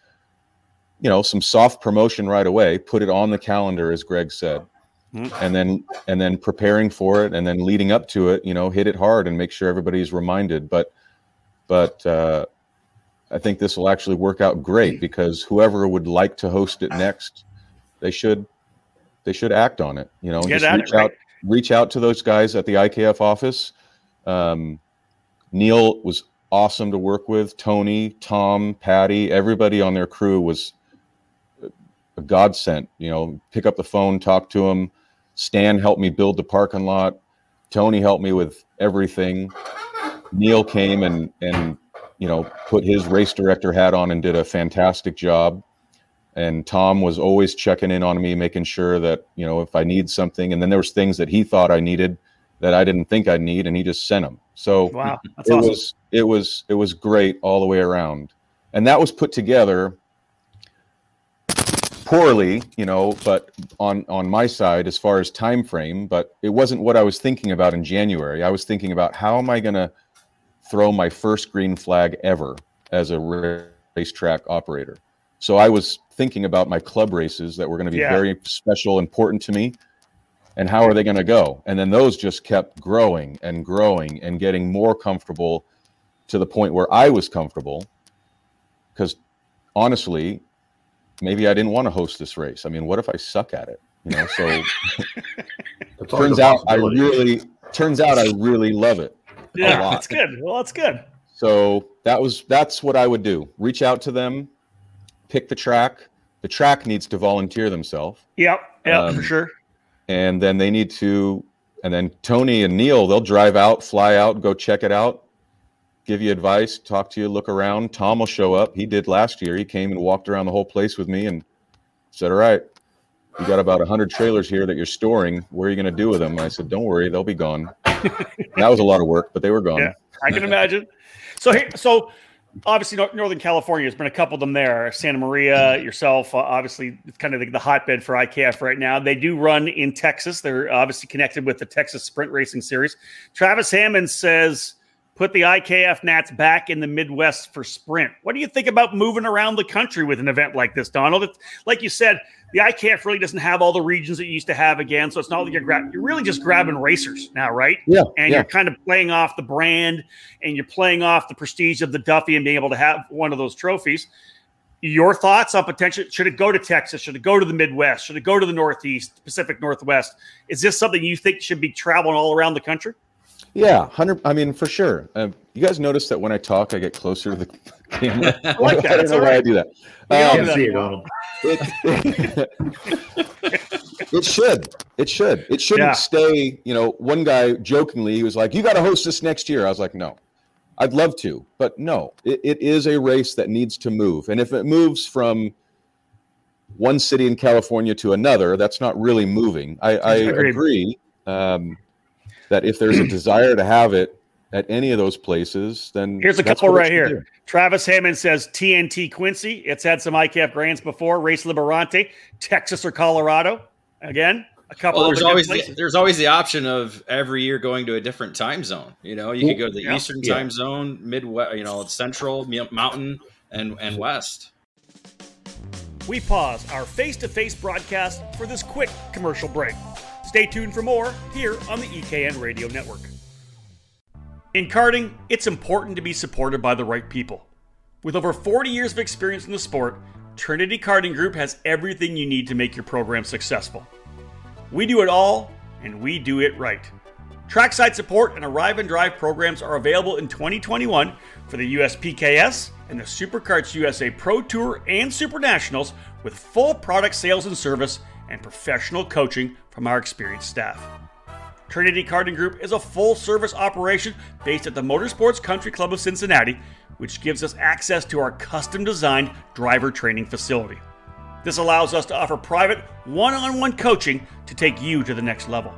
you know some soft promotion right away put it on the calendar as greg said mm-hmm. and then and then preparing for it and then leading up to it you know hit it hard and make sure everybody's reminded but but uh, i think this will actually work out great because whoever would like to host it next they should they should act on it you know Get just reach it, out right? reach out to those guys at the ikf office um, Neil was awesome to work with. Tony, Tom, Patty, everybody on their crew was a godsend. You know, pick up the phone, talk to them. Stan helped me build the parking lot. Tony helped me with everything. Neil came and and you know put his race director hat on and did a fantastic job. And Tom was always checking in on me, making sure that you know if I need something. And then there was things that he thought I needed that I didn't think I'd need, and he just sent them. So wow, it awesome. was it was it was great all the way around, and that was put together poorly, you know, but on on my side as far as time frame, but it wasn't what I was thinking about in January. I was thinking about how am I going to throw my first green flag ever as a racetrack operator. So I was thinking about my club races that were going to be yeah. very special, important to me and how are they going to go? And then those just kept growing and growing and getting more comfortable to the point where I was comfortable. Because honestly, maybe I didn't want to host this race. I mean, what if I suck at it? You know, so turns out I really turns out I really love it. Yeah, that's good. Well, that's good. So that was that's what I would do. Reach out to them, pick the track. The track needs to volunteer themselves. Yep. Yeah, um, for sure. And then they need to, and then Tony and Neil, they'll drive out, fly out, go check it out, give you advice, talk to you, look around. Tom will show up. He did last year. He came and walked around the whole place with me and said, "All right, you got about 100 trailers here that you're storing. Where are you going to do with them? I said, don't worry, they'll be gone. that was a lot of work, but they were gone. Yeah, I can imagine. So, so obviously Northern California has been a couple of them there. Santa Maria, yourself, uh, obviously it's kind of the, the, hotbed for IKF right now. They do run in Texas. They're obviously connected with the Texas Sprint Racing Series. Travis Hammond says, put the IKF Nats back in the Midwest for sprint. What do you think about moving around the country with an event like this, Donald? It's, like you said, the IKF really doesn't have all the regions it used to have again. So it's not like you're grab, you're really just grabbing racers now, right? Yeah. And yeah. you're kind of playing off the brand and you're playing off the prestige of the Duffy and being able to have one of those trophies. Your thoughts on potential? Should it go to Texas? Should it go to the Midwest? Should it go to the Northeast, Pacific Northwest? Is this something you think should be traveling all around the country? Yeah, hundred. I mean, for sure. Uh, you guys notice that when I talk, I get closer to the camera. I like that. I don't know why I do that. Um, see it, Donald. It, it should. It should. It shouldn't yeah. stay. You know, one guy jokingly, he was like, "You got to host this next year." I was like, "No, I'd love to, but no. It, it is a race that needs to move, and if it moves from one city in California to another, that's not really moving. I, I agree um, that if there's a desire to have it at any of those places, then here's a couple right here. Do. Travis Hammond says TNT Quincy. It's had some IKF grants before. Race Liberante, Texas or Colorado. Again, a couple. Well, there's always the, there's always the option of every year going to a different time zone. You know, you could go to the yeah. Eastern yeah. time zone, Midwest, you know, Central, Mountain, and and West. We pause our face-to-face broadcast for this quick commercial break. Stay tuned for more here on the EKN Radio Network. In karting, it's important to be supported by the right people. With over 40 years of experience in the sport, Trinity Karting Group has everything you need to make your program successful. We do it all, and we do it right. Trackside support and arrive and drive programs are available in 2021 for the USPKS and the SuperKarts USA Pro Tour and Super Nationals with full product sales and service and professional coaching from our experienced staff. Trinity Karting Group is a full service operation based at the Motorsports Country Club of Cincinnati, which gives us access to our custom designed driver training facility. This allows us to offer private, one on one coaching to take you to the next level.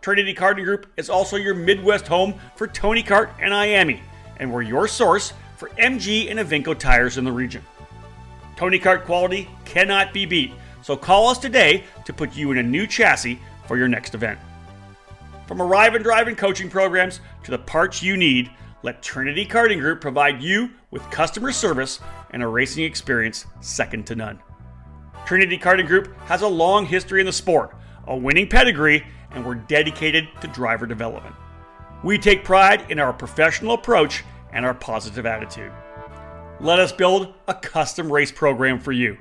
Trinity Karting Group is also your Midwest home for Tony Kart and IAME, and we're your source for MG and Evinco tires in the region. Tony Kart quality cannot be beat, so call us today to put you in a new chassis for your next event. From arrive and drive and coaching programs to the parts you need, let Trinity Karting Group provide you with customer service and a racing experience second to none. Trinity Karting Group has a long history in the sport, a winning pedigree, and we're dedicated to driver development. We take pride in our professional approach and our positive attitude. Let us build a custom race program for you.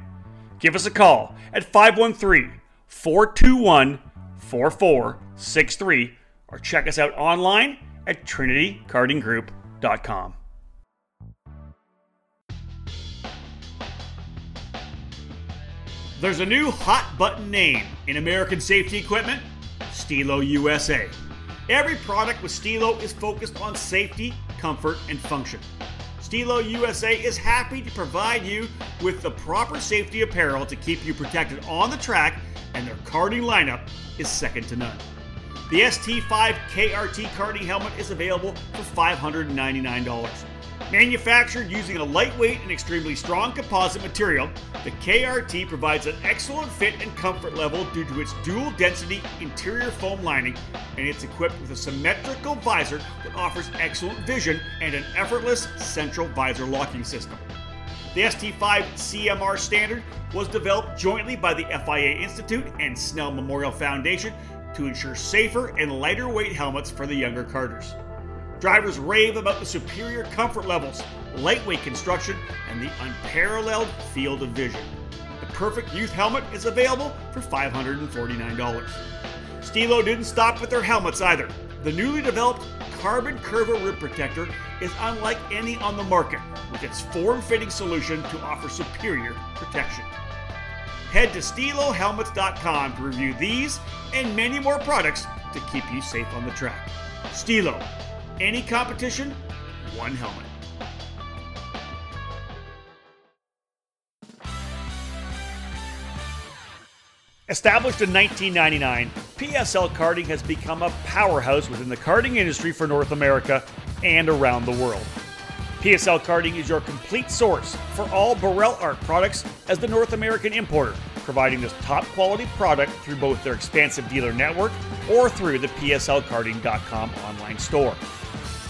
Give us a call at 513 421 4463 or check us out online at trinitykartinggroup.com. There's a new hot button name in American safety equipment Stilo USA. Every product with Stilo is focused on safety, comfort, and function. Stilo USA is happy to provide you with the proper safety apparel to keep you protected on the track, and their karting lineup is second to none. The ST5 KRT karting helmet is available for $599. Manufactured using a lightweight and extremely strong composite material, the KRT provides an excellent fit and comfort level due to its dual density interior foam lining, and it's equipped with a symmetrical visor that offers excellent vision and an effortless central visor locking system. The ST5 CMR standard was developed jointly by the FIA Institute and Snell Memorial Foundation to ensure safer and lighter weight helmets for the younger karters. Drivers rave about the superior comfort levels, lightweight construction, and the unparalleled field of vision. The Perfect Youth helmet is available for $549. Stilo didn't stop with their helmets either. The newly developed Carbon Curva Rib Protector is unlike any on the market, with its form-fitting solution to offer superior protection. Head to StiloHelmets.com to review these and many more products to keep you safe on the track. Stilo, any competition, one helmet. Established in 1999, PSL Karting has become a powerhouse within the karting industry for North America and around the world. PSL Karting is your complete source for all Birel ART products as the North American importer, providing this top quality product through both their expansive dealer network or through the PSLKarting.com online store.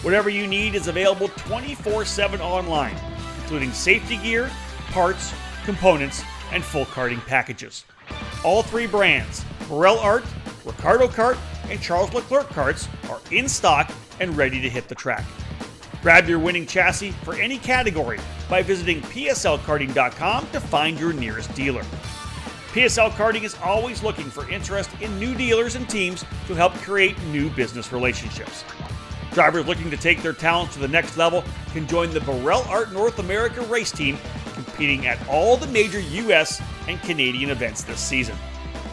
Whatever you need is available 24 7 online, including safety gear, parts, components, and full karting packages. All three brands, Birel ART, Ricciardo Kart, and Charles Leclerc carts, are in stock and ready to hit the track. Grab your winning chassis for any category by visiting PSLKarting.com to find your nearest dealer. PSL Karting is always looking for interest in new dealers and teams to help create new business relationships. Drivers looking to take their talents to the next level can join the Birel ART North America race team, competing at all the major U.S. and Canadian events this season.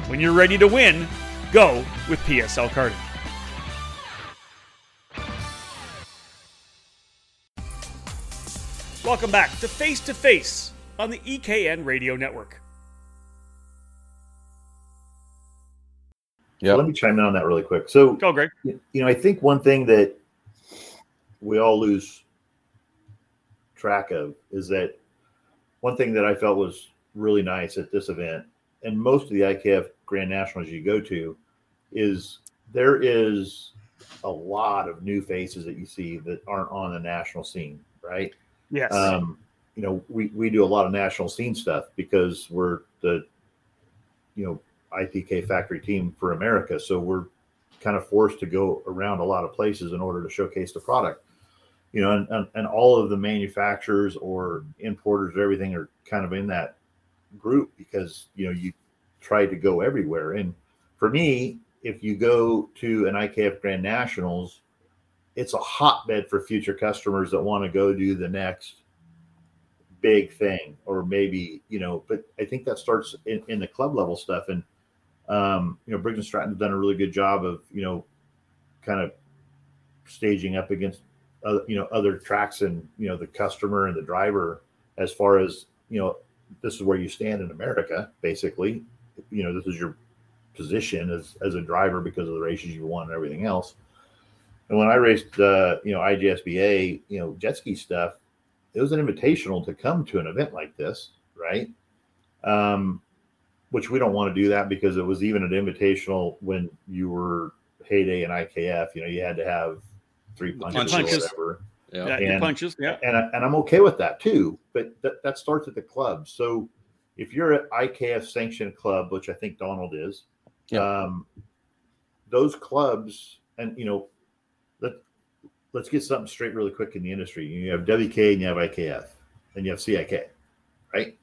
When you're ready to win, go with PSL Karting. Welcome back to Face to Face on the EKN Radio Network. Yeah, let me chime in on that really quick. So, go, Greg. You know, I think one thing that we all lose track of is that one thing that I felt was really nice at this event, and most of the IKF Grand Nationals you go to, is there is a lot of new faces that you see that aren't on the national scene, right? Yes. Um, you know, we, we do a lot of national scene stuff because we're the, you know, IPK factory team for America. So we're kind of forced to go around a lot of places in order to showcase the product. You know, and, and, and all of the manufacturers or importers, everything are kind of in that group because, you know, you try to go everywhere. And for me, if you go to an IKF Grand Nationals, it's a hotbed for future customers that want to go do the next big thing or maybe you know but i think that starts in, in the club level stuff. And um, you know briggs and stratton have done a really good job of you know kind of staging up against other you know other tracks and you know the customer and the driver as far as you know this is where you stand in america basically. You know this is your position as as a driver because of the races you won and everything else and when I raced, uh, you know, IJSBA, you know, jet ski stuff, it was an invitational to come to an event like this, right? Um, which we don't want to do that because it was even an invitational when you were heyday in IKF. You know, you had to have three punches, punches. or whatever. Yeah, and, punches. Yeah, and and I'm okay with that too. But that, that starts at the club. So if you're at IKF sanctioned club, which I think Donald is, yeah. um, those clubs, and you know, let let's get something straight really quick in the industry. You have WK and you have IKF, and you have CIK, right?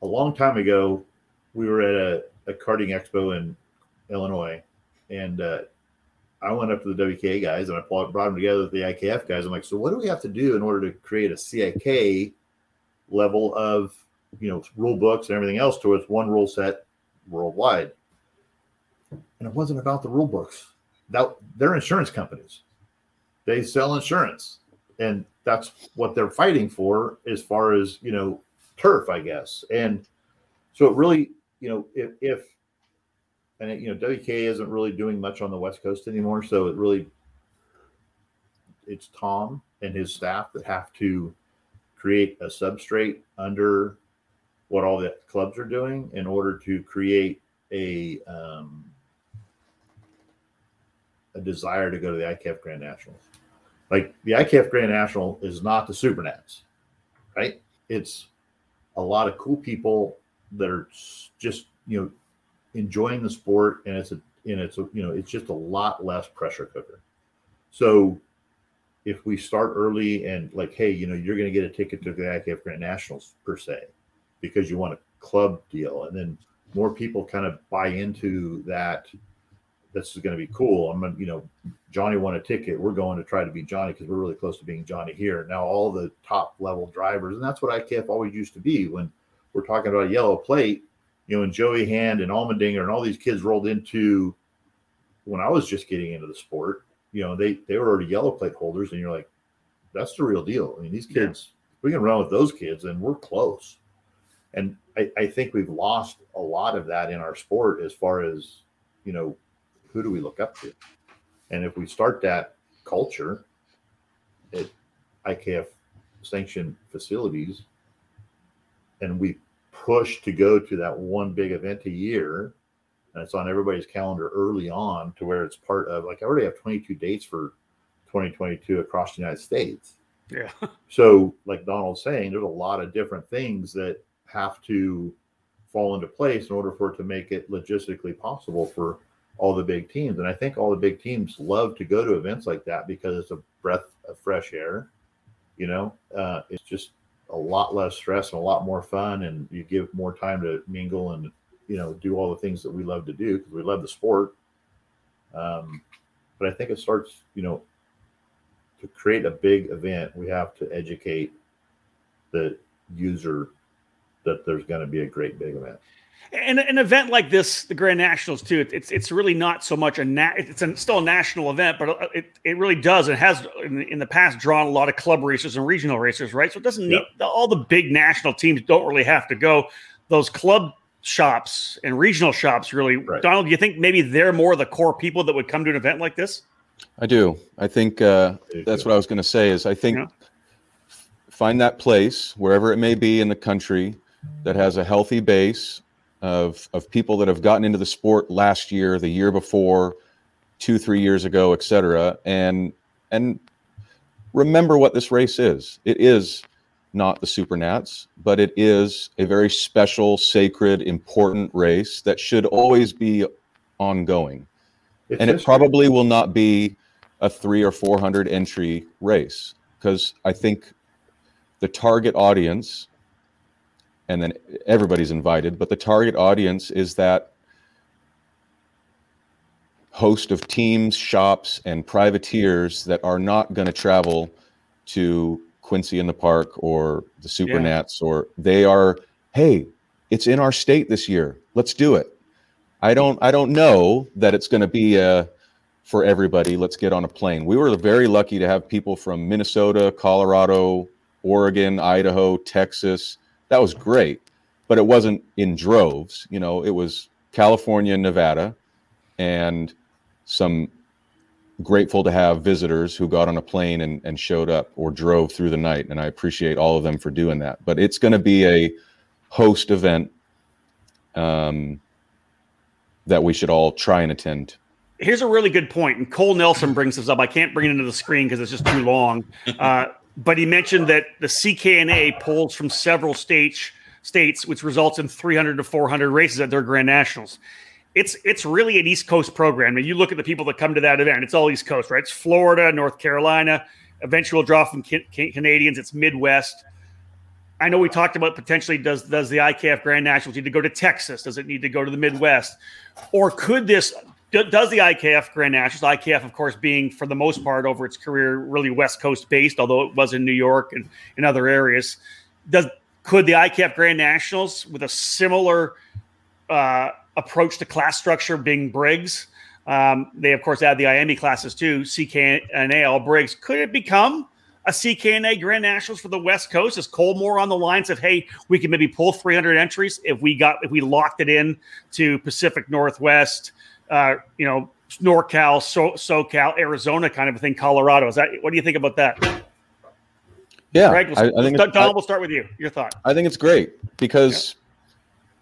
A long time ago, we were at a, a karting expo in Illinois, and uh, I went up to the WK guys and I brought them together with the IKF guys. I'm like, so what do we have to do in order to create a CIK level of you know rule books and everything else to its one rule set worldwide? And it wasn't about the rule books that they're insurance companies. They sell insurance, and that's what they're fighting for as far as you know turf, I guess. And so it really, you know, if, if and it, you know WK isn't really doing much on the West Coast anymore, so it really it's Tom and his staff that have to create a substrate under what all the clubs are doing in order to create a um, a desire to go to the IKF Grand Nationals. Like the IKF Grand National is not the Super Nats, right? It's a lot of cool people that are just you know enjoying the sport, and it's a and it's a you know it's just a lot less pressure cooker. So if we start early and like, hey, you know, you're going to get a ticket to the IKF Grand Nationals per se because you want a club deal, and then more people kind of buy into that. This is going to be cool. I'm gonna, you know, Johnny won a ticket. We're going to try to be Johnny because we're really close to being Johnny here. Now all the top level drivers, and that's what IKF always used to be when we're talking about a yellow plate. You know, and Joey Hand and Allmendinger and all these kids rolled into when I was just getting into the sport. You know, they they were already yellow plate holders, and you're like, that's the real deal. I mean, these kids, yeah. we can run with those kids, and we're close. And I, I think we've lost a lot of that in our sport as far as, you know, who do we look up to? And if we start that culture at IKF sanctioned facilities and we push to go to that one big event a year and it's on everybody's calendar early on to where it's part of like I already have 22 dates for 2022 across the United States. Yeah. so like Donald's saying, there's a lot of different things that have to fall into place in order for it to make it logistically possible for all the big teams. And I think all the big teams love to go to events like that because it's a breath of fresh air. You know, uh, it's just a lot less stress and a lot more fun, and you give more time to mingle and you know do all the things that we love to do because we love the sport. Um, but I think it starts, you know, to create a big event, we have to educate the user that there's going to be a great big event. And an event like this, the Grand Nationals too, it's it's really not so much a na- it's a, still a national event, but it, it really does. It has in the, in the past drawn a lot of club racers and regional racers, right? So it doesn't need yep. all the big national teams don't really have to go. Those club shops and regional shops really. Right. Donald, do you think maybe they're more the core people that would come to an event like this? I do. I think uh, that's what I was going to say. Is I think yeah. find that place wherever it may be in the country that has a healthy base of of people that have gotten into the sport last year, the year before, two, three years ago, etc. And and remember what this race is. It is not the Super Nats, but it is a very special, sacred, important race that should always be ongoing. It's and it probably will not be a three or four hundred entry race because I think the target audience and then everybody's invited. But the target audience is that host of teams, shops, and privateers that are not going to travel to Quincy in the Park or the Super yeah. Or they are, hey, it's in our state this year. Let's do it. I don't I don't know that it's going to be a for everybody. Let's get on a plane. We were very lucky to have people from Minnesota, Colorado, Oregon, Idaho, Texas, that was great, but it wasn't in droves. You know, it was California, Nevada, and some grateful to have visitors who got on a plane and, and showed up or drove through the night. And I appreciate all of them for doing that. But it's going to be a host event um, that we should all try and attend. Here's a really good point, and Cole Nelson brings this up. I can't bring it into the screen because it's just too long. Uh, but he mentioned that the CKNA pulls from several states, states, which results in 300 to 400 races at their Grand Nationals. It's it's really an East Coast program. And you look at the people that come to that event; it's all East Coast, right? It's Florida, North Carolina. Eventual draw from Canadians. It's Midwest. I know we talked about potentially does does the IKF Grand Nationals need to go to Texas? Does it need to go to the Midwest? Or could this does the IKF Grand Nationals, IKF, of course, being for the most part over its career really West Coast based, although it was in New York and in other areas. Does could the IKF Grand Nationals, with a similar uh, approach to class structure, being Briggs, um, they of course add the IAME classes too, CKNA all Briggs. Could it become a CKNA Grand Nationals for the West Coast? Is Cole more on the lines of, hey, we can maybe pull 300 entries if we got if we locked it in to Pacific Northwest? Uh, you know, NorCal, so, SoCal, Arizona kind of a thing, Colorado. Is that what do you think about that? Yeah, Greg, we'll, I, I think Don, we'll start with you. Your thought? I think it's great because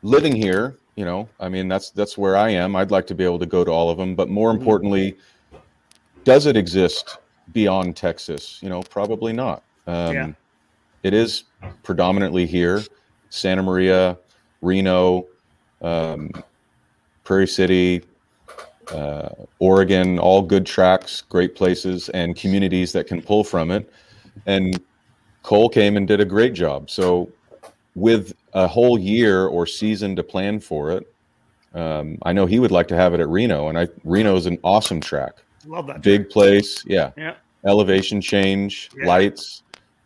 yeah. living here, you know, I mean, that's that's where I am. I'd like to be able to go to all of them, but more mm-hmm. importantly, does it exist beyond Texas? You know, probably not. Um, yeah. It is predominantly here, Santa Maria, Reno, um, Prairie City, uh, Oregon, all good tracks, great places, and communities that can pull from it. And Cole came and did a great job. So with a whole year or season to plan for it, um, I know he would like to have it at Reno, and I Reno is an awesome track. Love that. Big place, yeah. Yeah. Elevation change, Yeah. lights.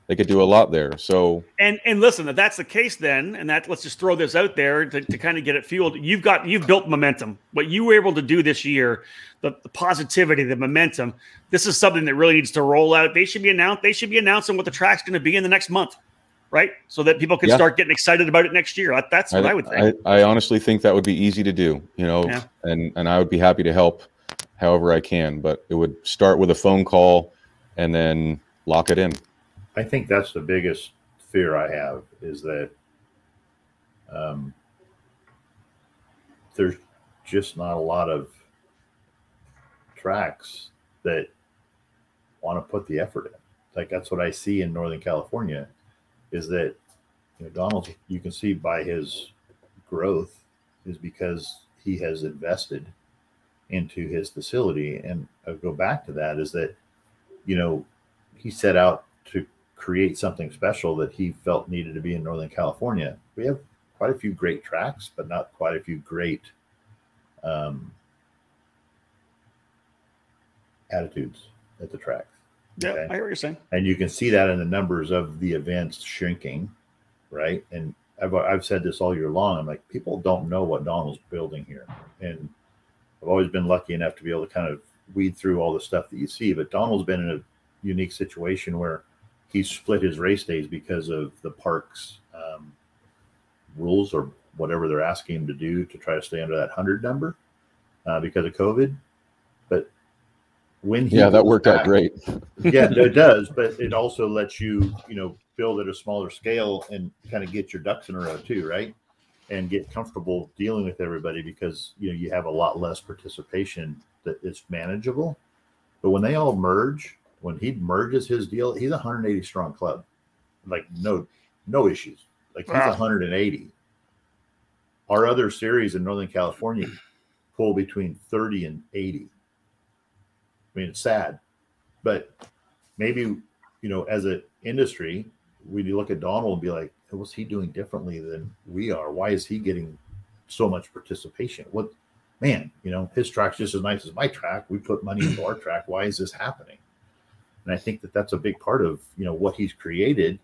They could do a lot there. So And and listen, if that's the case, then and that let's just throw this out there to, to kind of get it fueled. You've got you've built momentum. What you were able to do this year, the, the positivity, the momentum. This is something that really needs to roll out. They should be announced. They should be announcing what the track's going to be in the next month, right? So that people can Yeah. start getting excited about it next year. That- That's what I, would think. I, I honestly think that would be easy to do, you know, Yeah. and and I would be happy to help however I can. But it would start with a phone call and then lock it in. I think that's the biggest fear I have is that um, there's just not a lot of tracks that want to put the effort in. Like that's what I see in Northern California is that you know Donald you can see by his growth is because he has invested into his facility and I go back to that is that you know he set out to create something special that he felt needed to be in Northern California. We have quite a few great tracks, but not quite a few great um, attitudes at the tracks. yeah, okay. I hear what you're saying. And you can see that in the numbers of the events shrinking, right? And I've, I've said this all year long. I'm like, people don't know what Donald's building here. And I've always been lucky enough to be able to kind of weed through all the stuff that you see. But Donald's been in a unique situation where he's split his race days because of the park's um, rules or whatever they're asking him to do to try to stay under that 100 number uh, because of COVID. But when he Yeah, that worked out great. yeah, it does, but it also lets you, you know, build at a smaller scale and kind of get your ducks in a row too, right? And get comfortable dealing with everybody because you know you have a lot less participation that is manageable. But when they all merge, when he merges his deal, he's a 180 strong club, like no no issues. Like he's Wow. 180. Our other series in Northern California pull between 30 and 80. I mean, it's sad, but maybe you know, as an industry, we look at Donald and be like, what's he doing differently than we are? Why is he getting so much participation? What man, you know, his track's just as nice as my track. We put money into our track. Why is this happening? And I think that that's a big part of you know what he's created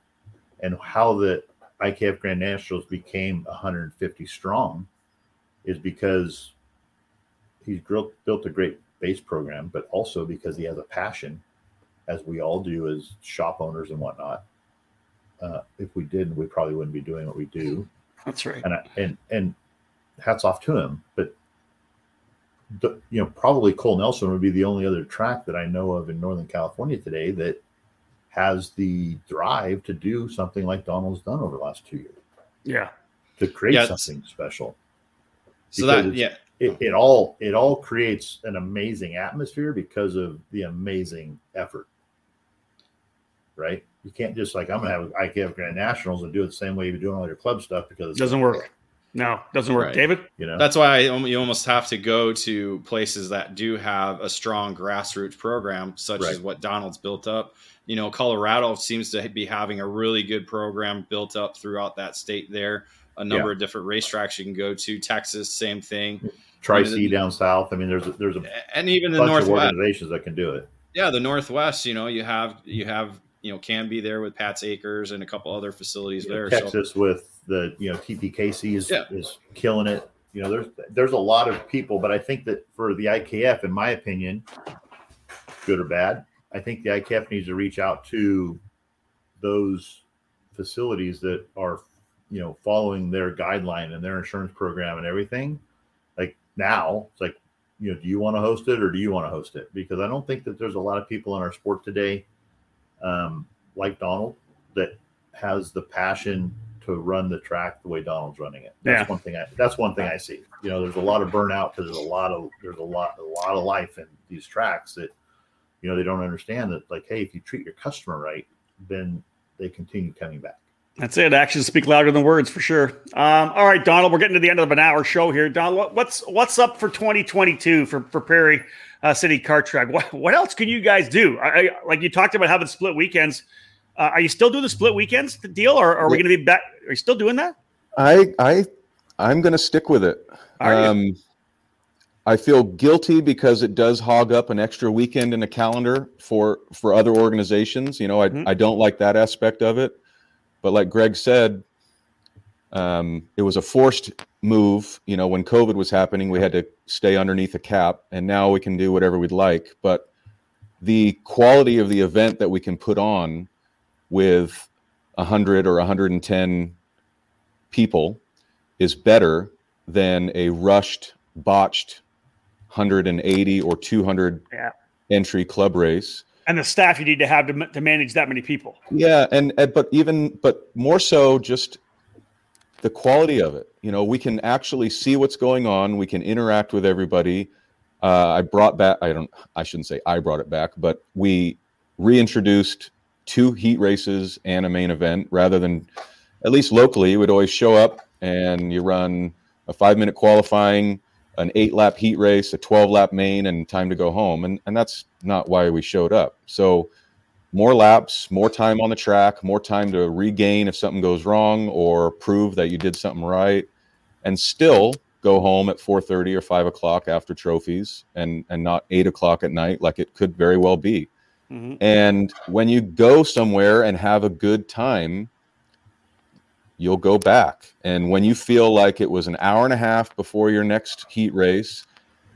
and how the IKF Grand Nationals became 150 strong is because he's built built a great base program, but also because he has a passion, as we all do as shop owners and whatnot. Uh, if we didn't, we probably wouldn't be doing what we do. That's right. And I, and and hats off to him. But you know, probably Cole Nelson would be the only other track that I know of in Northern California today that has the drive to do something like Donald's done over the last two years Yeah. to create Yeah, something special. So Because that yeah, It, it all it all creates an amazing atmosphere because of the amazing effort. Right? You can't just like I'm gonna have I can have Grand Nationals and do it the same way you're doing all your club stuff because It doesn't work. No, doesn't work. Right. David? You know, That's why you almost have to go to places that do have a strong grassroots program, such as what Donald's built up. You know, Colorado seems to be having a really good program built up throughout that state there. A number Yeah. of different racetracks you can go to. Texas, same thing. Tri C down south. I mean, there's a, there's a And even the bunch of Northwest. organizations that can do it. Yeah, the Northwest, you know, you have you have you know can be there with Pat's Acres and a couple other facilities there. So Texas with the you know TPKC is Yeah. is killing it. You know, there's there's a lot of people, but I think that for the IKF, in my opinion, good or bad, I think the IKF needs to reach out to those facilities that are you know following their guideline and their insurance program and everything. Like now, it's like you know, do you want to host it or do you want to host it? Because I don't think that there's a lot of people in our sport today, um, like Donald, that has the passion to run the track the way Donald's running it. That's Yeah. one thing. I, that's one thing I see. You know, there's a lot of burnout because there's a lot of there's a lot a lot of life in these tracks that you know they don't understand that. Like, hey, if you treat your customer right, then they continue coming back. That's it. Actions speak louder than words for sure. Um, all right, Donald, we're getting to the end of an hour show here. Donald, what's what's up for 2022 for, for Prairie uh, City Kart Track? What, what else can you guys do? I, I, like you talked about having split weekends. Uh, are you still doing the split weekends deal, or, are we going to be back? Are you still doing that? I I I'm going to stick with it. Um, I feel guilty because it does hog up an extra weekend in the calendar for for other organizations. You know, I mm-hmm. I don't like that aspect of it. But like Greg said, um, it was a forced move. You know, when COVID was happening, we had to stay underneath a cap, and now we can do whatever we'd like. But the quality of the event that we can put on with 100 or 110 people is better than a rushed, botched 180 or 200 yeah. entry club race and the staff you need to have to, to manage that many people yeah and, and but even but more so just the quality of it you know we can actually see what's going on we can interact with everybody uh, i brought back i don't i shouldn't say i brought it back but we reintroduced two heat races and a main event rather than at least locally you would always show up and you run a five minute qualifying an eight lap heat race, a 12 lap main, and time to go home. And, and that's not why we showed up. So, more laps, more time on the track, more time to regain if something goes wrong or prove that you did something right, and still go home at 4:30 or 5 o'clock after trophies, and and not 8 o'clock at night like it could very well be. Mm-hmm. And when you go somewhere and have a good time, you'll go back. And when you feel like it was an hour and a half before your next heat race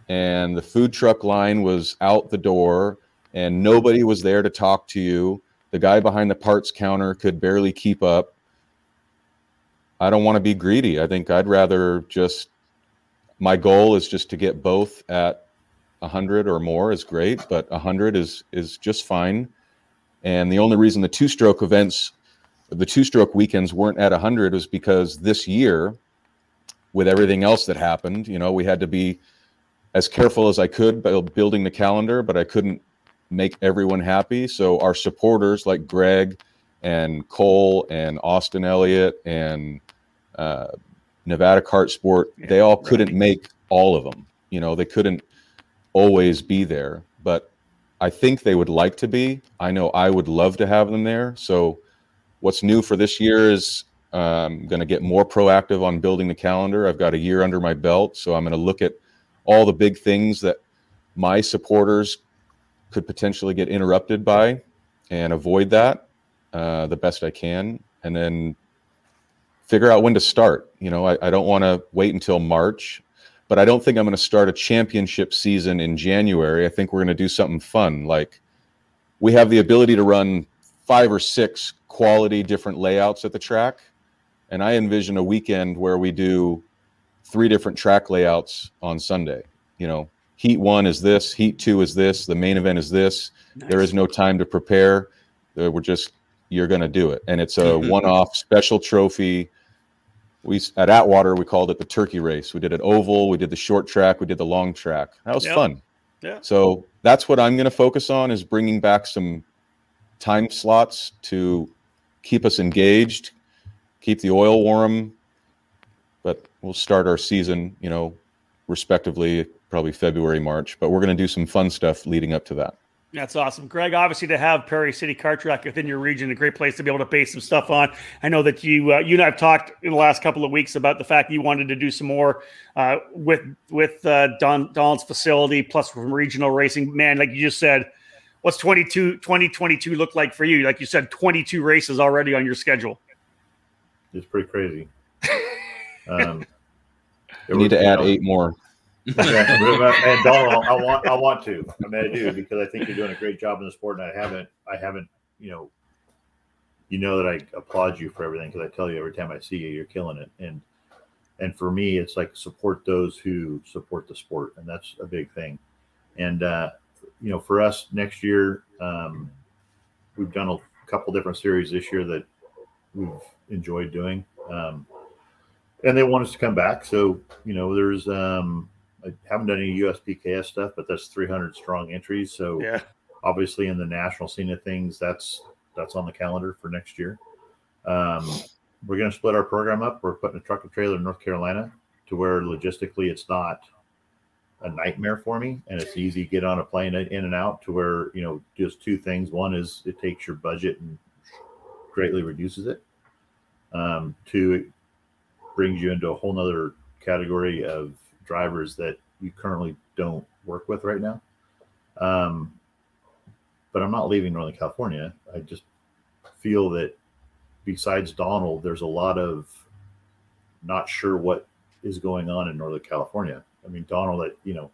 and the food truck line was out the door and nobody was there to talk to you, the guy behind the parts counter could barely keep up. I don't want to be greedy. I think I'd rather just my goal is just to get both at 100 or more is great, but 100 is is just fine. And the only reason the two stroke events the two stroke weekends weren't at 100 was because this year with everything else that happened you know we had to be as careful as i could by building the calendar but i couldn't make everyone happy so our supporters like greg and cole and austin elliott and uh, nevada kart sport yeah, they all couldn't make all of them you know they couldn't always be there but i think they would like to be. I know i would love to have them there. So What's new for this year is I'm um, going to get more proactive on building the calendar. I've got a year under my belt, so I'm going to look at all the big things that my supporters could potentially get interrupted by and avoid that uh, the best I can, and then figure out when to start. You know, I, I don't want to wait until March, but I don't think I'm going to start a championship season in January. I think we're going to do something fun. Like we have the ability to run five or six quality different layouts at the track. And I envision a weekend where we do three different track layouts on Sunday. You know, heat one is this, heat two is this, the main event is this. Nice. There is no time to prepare. Uh, we're just, you're going to do it. And it's a mm-hmm. one off special trophy. We at Atwater, we called it the turkey race. We did an oval, we did the short track, we did the long track. That was yep. fun. Yeah. So that's what I'm going to focus on is bringing back some time slots to keep us engaged, keep the oil warm. But we'll start our season, you know, respectively, probably February, March. But we're going to do some fun stuff leading up to that. That's awesome, Greg. Obviously, to have Prairie City Kart Track within your region, a great place to be able to base some stuff on. I know that you uh, you and I've talked in the last couple of weeks about the fact you wanted to do some more uh, with with uh, Don Don's facility, plus from regional racing. Man, like you just said, what's 22 2022 look like for you? Like you said, 22 races already on your schedule. It's pretty crazy. Um, you need to add know, eight more. and Donald, I want, I want to. I mean, I do because I think you're doing a great job in the sport, and I haven't, I haven't, you know, you know that I applaud you for everything because I tell you every time I see you, you're killing it. And and for me, it's like support those who support the sport, and that's a big thing. And uh, you know, for us next year, um, we've done a couple different series this year that we've enjoyed doing. Um, and they want us to come back. So, you know, there's, um, I haven't done any USPKS stuff, but that's 300 strong entries. So, yeah. obviously, in the national scene of things, that's that's on the calendar for next year. Um, we're going to split our program up. We're putting a truck and trailer in North Carolina to where logistically it's not a nightmare for me and it's easy to get on a plane in and out to where you know just two things one is it takes your budget and greatly reduces it. Um, two, it brings you into a whole nother category of drivers that you currently don't work with right now. Um, but I'm not leaving Northern California. I just feel that besides Donald, there's a lot of not sure what is going on in Northern California. I mean, Donald, that you know,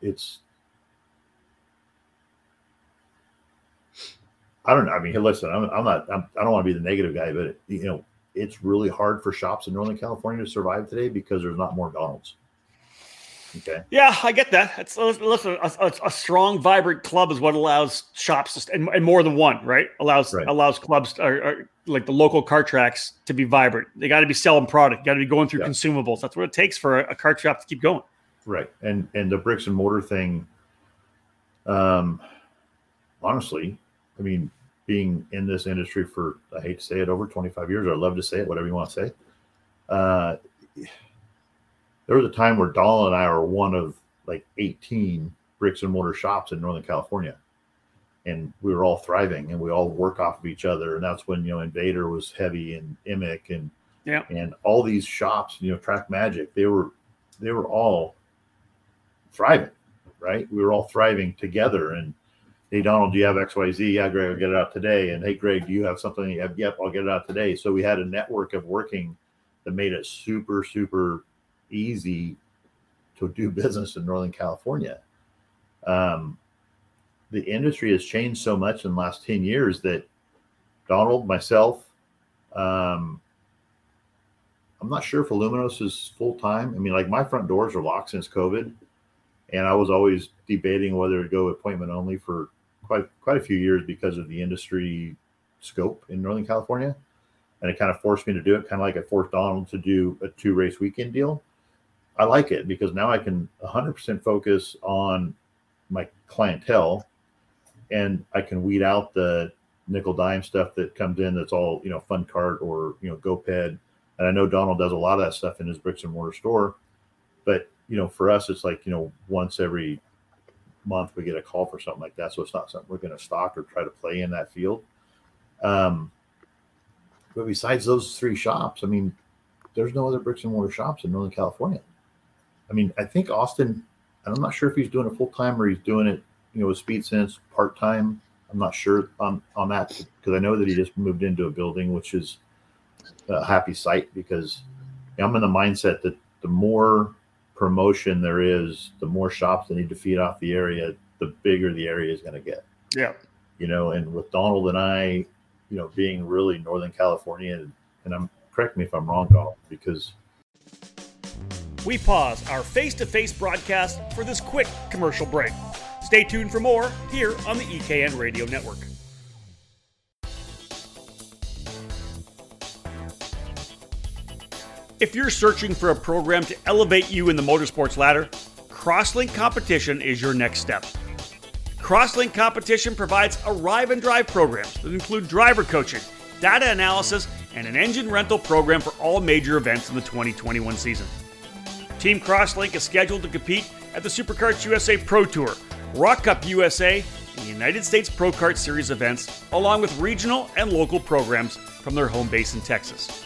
it's I don't know. I mean, listen, I'm, I'm not, I'm, I do not want to be the negative guy, but you know, it's really hard for shops in Northern California to survive today because there's not more Donalds. Okay. Yeah, I get that. It's listen, a, a, a strong, vibrant club is what allows shops to, and, and, more than one, right? Allows right. allows clubs or, or, like the local car tracks to be vibrant. They got to be selling product. Got to be going through yeah. consumables. That's what it takes for a, a car shop to keep going. Right. And and the bricks and mortar thing. Um, honestly, I mean, being in this industry for I hate to say it over 25 years, or I love to say it, whatever you want to say. Uh, there was a time where Donald and I were one of like 18 bricks and mortar shops in Northern California. And we were all thriving and we all work off of each other. And that's when, you know, Invader was heavy and Imic and yeah. and all these shops, you know, Track Magic, they were they were all thriving, right? We were all thriving together. And hey Donald, do you have XYZ? Yeah, Greg, I'll get it out today. And hey Greg, do you have something? Yep, I'll get it out today. So we had a network of working that made it super, super easy to do business in Northern California. Um, the industry has changed so much in the last 10 years that Donald, myself, um, I'm not sure if illuminos is full time. I mean, like my front doors are locked since COVID, and I was always debating whether to go appointment only for quite quite a few years because of the industry scope in Northern California, and it kind of forced me to do it, kind of like I forced Donald to do a two race weekend deal. I like it because now I can 100% focus on my clientele and I can weed out the nickel dime stuff that comes in that's all, you know, fun cart or, you know, GoPed. And I know Donald does a lot of that stuff in his bricks and mortar store. But, you know, for us, it's like, you know, once every month we get a call for something like that. So it's not something we're going to stock or try to play in that field. Um, but besides those three shops, I mean, there's no other bricks and mortar shops in Northern California. I mean, I think Austin, I'm not sure if he's doing it full time or he's doing it, you know, with Speed Sense part time. I'm not sure on on that because I know that he just moved into a building, which is a happy sight because I'm in the mindset that the more promotion there is, the more shops that need to feed off the area, the bigger the area is going to get. Yeah. You know, and with Donald and I, you know, being really Northern California, and I'm correct me if I'm wrong, Donald, because we pause our face to face broadcast for this quick commercial break. Stay tuned for more here on the EKN Radio Network. If you're searching for a program to elevate you in the motorsports ladder, Crosslink Competition is your next step. Crosslink Competition provides arrive and drive programs that include driver coaching, data analysis, and an engine rental program for all major events in the 2021 season. Team Crosslink is scheduled to compete at the SuperKarts USA Pro Tour, ROK Cup USA, and United States Pro Kart Series events, along with regional and local programs from their home base in Texas.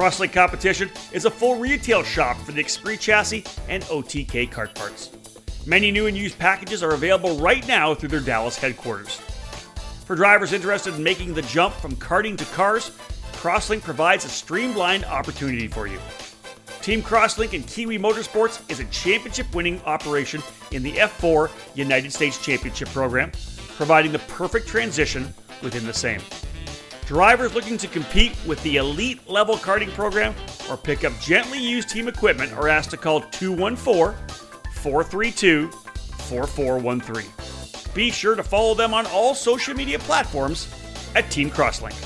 Crosslink Competition is a full retail shop for the Esprit chassis and OTK kart parts. Many new and used packages are available right now through their Dallas headquarters. For drivers interested in making the jump from karting to cars, Crosslink provides a streamlined opportunity for you. Team Crosslink and Kiwi Motorsports is a championship winning operation in the F4 United States Championship program, providing the perfect transition within the same. Drivers looking to compete with the elite level karting program or pick up gently used team equipment are asked to call 214 432 4413. Be sure to follow them on all social media platforms at Team Crosslink.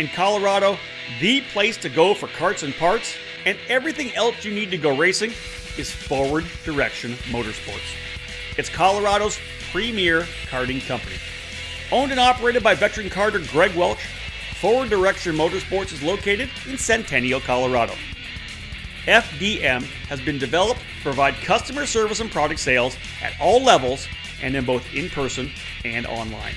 In Colorado, the place to go for karts and parts and everything else you need to go racing is Forward Direction Motorsports. It's Colorado's premier karting company. Owned and operated by veteran karter Greg Welch, Forward Direction Motorsports is located in Centennial, Colorado. FDM has been developed to provide customer service and product sales at all levels and in both in person and online.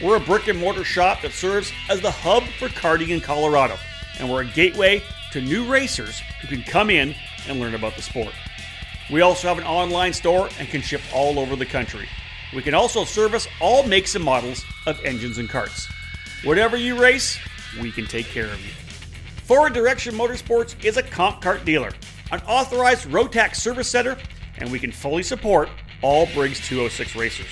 We're a brick and mortar shop that serves as the hub for karting in Colorado, and we're a gateway to new racers who can come in and learn about the sport. We also have an online store and can ship all over the country. We can also service all makes and models of engines and karts. Whatever you race, we can take care of you. Forward Direction Motorsports is a CompKart dealer, an authorized Rotax service center, and we can fully support all Briggs 206 racers.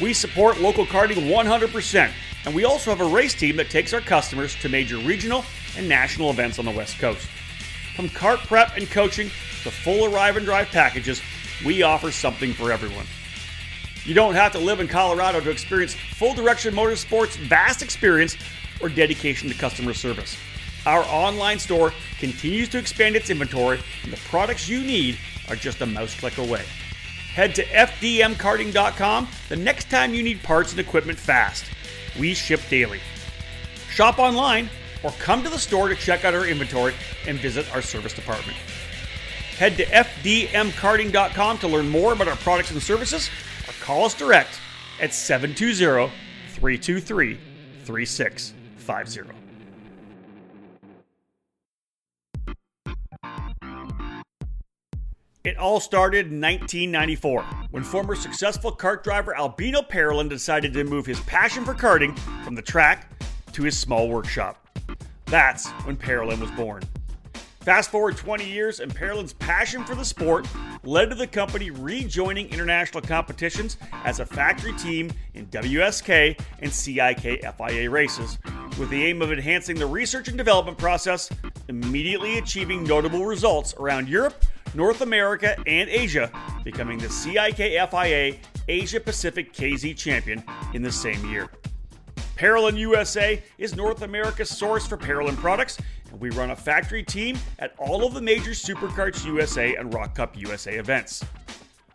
We support local karting 100%, and we also have a race team that takes our customers to major regional and national events on the West Coast. From kart prep and coaching to full arrive and drive packages, we offer something for everyone. You don't have to live in Colorado to experience Forward Direction Motorsports' vast experience or dedication to customer service. Our online store continues to expand its inventory, and the products you need are just a mouse click away. Head to FDMkarting.com the next time you need parts and equipment fast. We ship daily. Shop online or come to the store to check out our inventory and visit our service department. Head to FDMkarting.com to learn more about our products and services or call us direct at 720 323 3650. It all started in 1994 when former successful kart driver Albino Parolin decided to move his passion for karting from the track to his small workshop. That's when Parolin was born. Fast forward 20 years, and Parolin's passion for the sport led to the company rejoining international competitions as a factory team in WSK and CIK FIA races, with the aim of enhancing the research and development process, immediately achieving notable results around Europe, North America, and Asia, becoming the CIK FIA Asia Pacific KZ champion in the same year. Parolin USA is North America's source for Parolin products, and we run a factory team at all of the major Superkarts USA and ROK Cup USA events.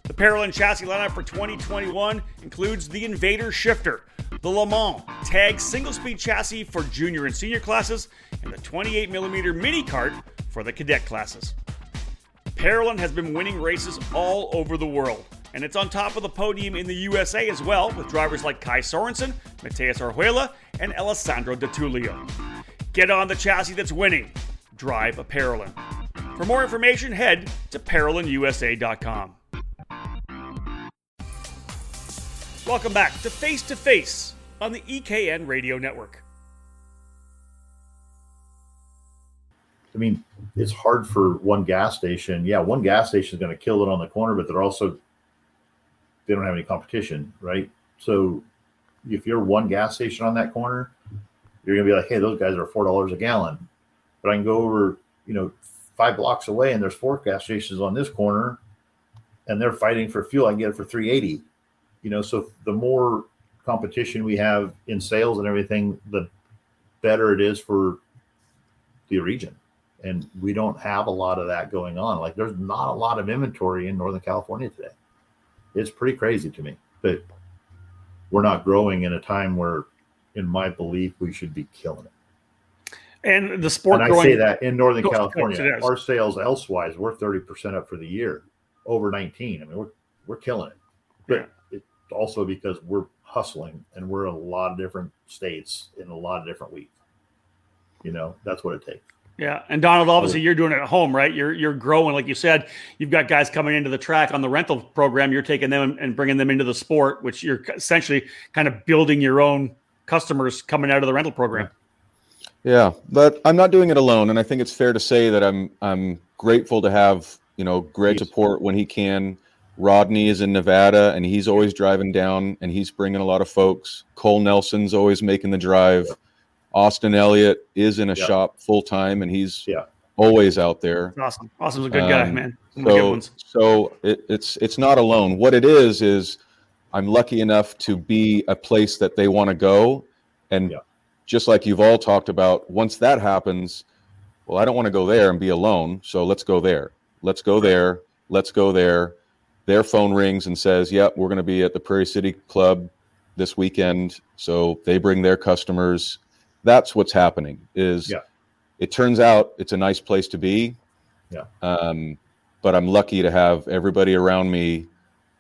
The Parolin chassis lineup for 2021 includes the Invader Shifter, the Le Mans Tag single speed chassis for junior and senior classes, and the 28mm mini kart for the cadet classes. Parolin has been winning races all over the world, and it's on top of the podium in the USA as well, with drivers like Kai Sorensen, Mateus Arjuela, and Alessandro De Tullio. Get on the chassis that's winning. Drive a Parolin. For more information, head to ParolinUSA.com. Welcome back to Face to Face on the EKN Radio Network. I mean, it's hard for one gas station. Yeah, one gas station is going to kill it on the corner, but they're also they don't have any competition, right? So if you're one gas station on that corner, you're to be like, hey, those guys are four dollars a gallon, but I can go over, you know, five blocks away and there's four gas stations on this corner, and they're fighting for fuel. I can get it for three eighty. You know, so the more competition we have in sales and everything, the better it is for the region and we don't have a lot of that going on. Like there's not a lot of inventory in Northern California today. It's pretty crazy to me, but we're not growing in a time where, in my belief, we should be killing it. And the sport. And I say that in Northern California, our sales elsewise we're thirty percent up for the year, over nineteen. I mean, we're we're killing it, but yeah. it's also because we're hustling and we're in a lot of different states in a lot of different weeks. You know, that's what it takes. Yeah, and Donald, obviously you're doing it at home, right? You're you're growing, like you said. You've got guys coming into the track on the rental program. You're taking them and bringing them into the sport, which you're essentially kind of building your own customers coming out of the rental program. Yeah, but I'm not doing it alone, and I think it's fair to say that I'm I'm grateful to have you know great support when he can. Rodney is in Nevada, and he's always driving down, and he's bringing a lot of folks. Cole Nelson's always making the drive. Austin Elliott is in a yeah. shop full time, and he's yeah. always out there. Awesome, Austin's a good um, guy, man. so, so it, it's it's not alone. What it is is, I'm lucky enough to be a place that they want to go, and yeah. just like you've all talked about, once that happens, well, I don't want to go there and be alone. So let's go there. Let's go there. Let's go there. Their phone rings and says, "Yep, we're going to be at the Prairie City Club this weekend." So they bring their customers that's what's happening is yeah. it turns out it's a nice place to be Yeah. Um, but I'm lucky to have everybody around me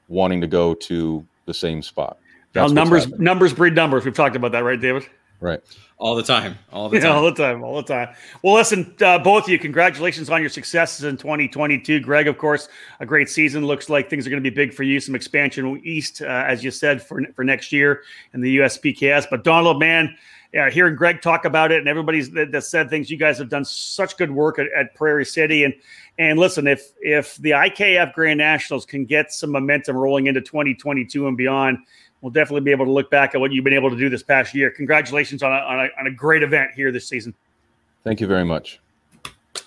wanting to go to the same spot. That's numbers numbers breed numbers. We've talked about that, right, David? Right. All the time. All the time. Yeah, all the time. All the time. Well, listen, uh, both of you, congratulations on your successes in 2022. Greg, of course, a great season. Looks like things are going to be big for you. Some expansion east, uh, as you said, for for next year in the USPKS. But Donald, man, yeah, hearing Greg talk about it and everybody's that, that, said things, you guys have done such good work at, at, Prairie City. And and listen, if if the IKF Grand Nationals can get some momentum rolling into 2022 and beyond, we'll definitely be able to look back at what you've been able to do this past year. Congratulations on a, on a, on a great event here this season. Thank you very much.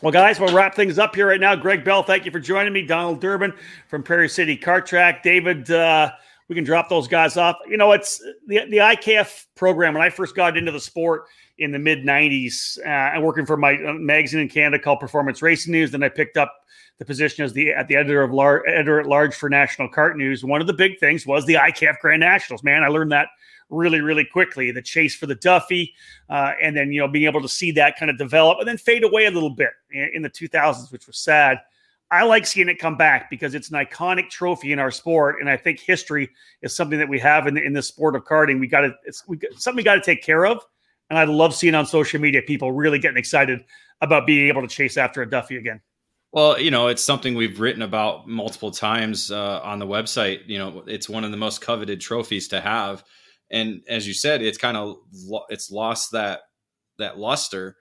Well, guys, we'll wrap things up here right now. Greg Bell, thank you for joining me. Donald Durbin from Prairie City Kart Track. David, uh, we can drop those guys off. You know, it's the the IKF program. When I first got into the sport in the mid '90s, uh, and working for my uh, magazine in Canada called Performance Racing News, then I picked up the position as the at the editor of editor at large for National Kart News. One of the big things was the IKF Grand Nationals. Man, I learned that really, really quickly. The chase for the Duffy, uh, and then you know being able to see that kind of develop and then fade away a little bit in, in the 2000s, which was sad. I like seeing it come back because it's an iconic trophy in our sport, and I think history is something that we have in the, in the sport of karting. We got to it's we, something we got to take care of, and I love seeing on social media people really getting excited about being able to chase after a Duffy again. Well, you know, it's something we've written about multiple times uh, on the website. You know, it's one of the most coveted trophies to have, and as you said, it's kind of it's lost that that luster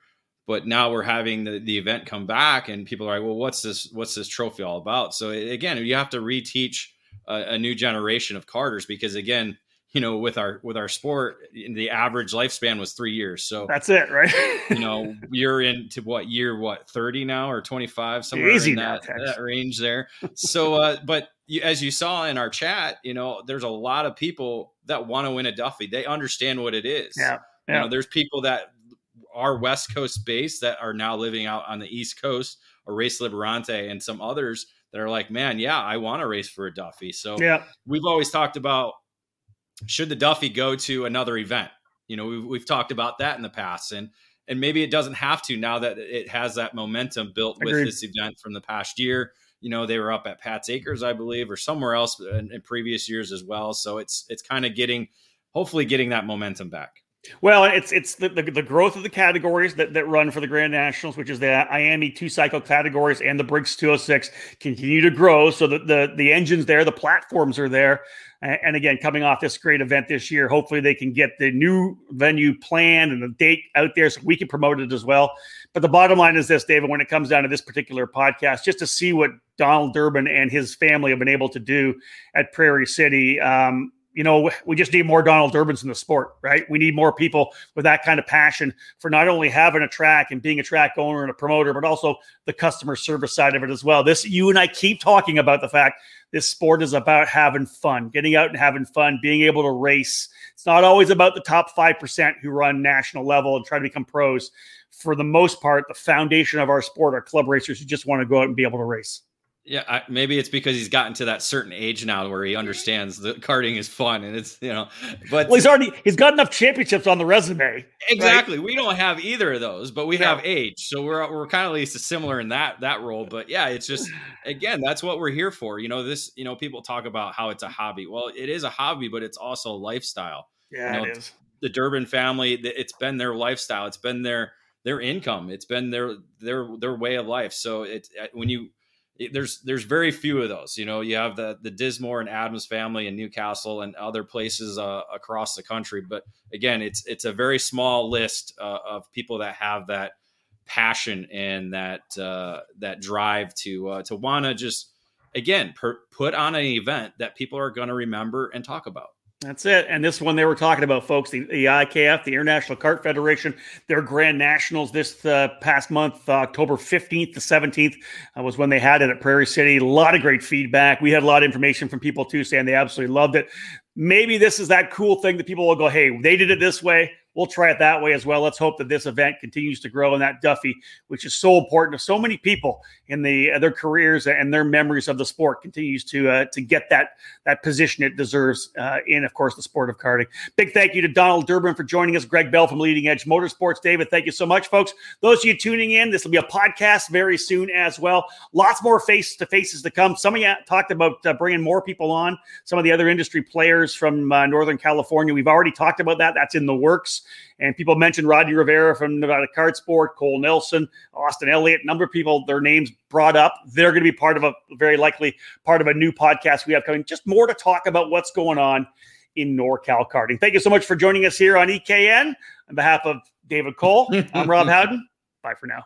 but now we're having the, the event come back and people are like well what's this what's this trophy all about? So again you have to reteach a, a new generation of karters because again you know with our with our sport the average lifespan was three years. So that's it right? you know you're into what year what 30 now or 25 somewhere Easy in that, that range there. So uh but you, as you saw in our chat you know there's a lot of people that want to win a duffy. They understand what it is. Yeah yeah. You know, there's people that our West Coast base that are now living out on the East Coast, or Race Liberante, and some others that are like, man, yeah, I want to race for a Duffy. So yeah. we've always talked about should the Duffy go to another event? You know, we've, we've talked about that in the past, and and maybe it doesn't have to now that it has that momentum built Agreed. with this event from the past year. You know, they were up at Pat's Acres, I believe, or somewhere else in, in previous years as well. So it's it's kind of getting, hopefully, getting that momentum back. Well, it's it's the, the, the, growth of the categories that, that run for the Grand Nationals, which is the IAME two cycle categories and the Briggs 206 continue to grow. So the, the the engines there, the platforms are there. And again, coming off this great event this year, hopefully they can get the new venue planned and the date out there so we can promote it as well. But the bottom line is this, David, when it comes down to this particular podcast, just to see what Donald Durbin and his family have been able to do at Prairie City. Um, you know, we just need more Donald Durbins in the sport, right? We need more people with that kind of passion for not only having a track and being a track owner and a promoter, but also the customer service side of it as well. This, you and I keep talking about the fact this sport is about having fun, getting out and having fun, being able to race. It's not always about the top 5% who run national level and try to become pros. For the most part, the foundation of our sport are club racers who just want to go out and be able to race. Yeah, I, maybe it's because he's gotten to that certain age now where he understands that karting is fun and it's you know. But well, he's already he's got enough championships on the resume. Exactly. Right? We don't have either of those, but we have age, so we're we're kind of at least similar in that that role. But yeah, it's just again that's what we're here for. You know, this you know people talk about how it's a hobby. Well, it is a hobby, but it's also a lifestyle. Yeah, you know, it is. The Durbin family, it's been their lifestyle. It's been their their income. It's been their their their way of life. So it uh, when you there's there's very few of those. You know, you have the the Dismore and Adams family in New Castle and other places uh, across the country. But again, it's it's a very small list uh, of people that have that passion and that uh, that drive to uh, to want to just again per, put on an event that people are going to remember and talk about. That's it. And this one they were talking about, folks, the, the IKF, the International Kart Federation, their Grand Nationals this uh, past month, uh, October 15th to 17th, uh, was when they had it at Prairie City. A lot of great feedback. We had a lot of information from people too saying they absolutely loved it. Maybe this is that cool thing that people will go, hey, they did it this way. We'll try it that way as well. Let's hope that this event continues to grow and that Duffy, which is so important to so many people in the uh, their careers and their memories of the sport, continues to uh, to get that that position it deserves uh, in, of course, the sport of karting. Big thank you to Donald Durbin for joining us. Greg Bell from Leading Edge Motorsports. David, thank you so much, folks. Those of you tuning in, this will be a podcast very soon as well. Lots more face to faces to come. Some of you talked about uh, bringing more people on. Some of the other industry players from uh, Northern California. We've already talked about that. That's in the works. And people mentioned Rodney Rivera from Nevada Kart Sport, Cole Nelson, Austin Elliott, a number of people, their names brought up. They're going to be part of a very likely part of a new podcast we have coming. Just more to talk about what's going on in NorCal karting. Thank you so much for joining us here on EKN. On behalf of David Cole, I'm Rob Howden. Bye for now.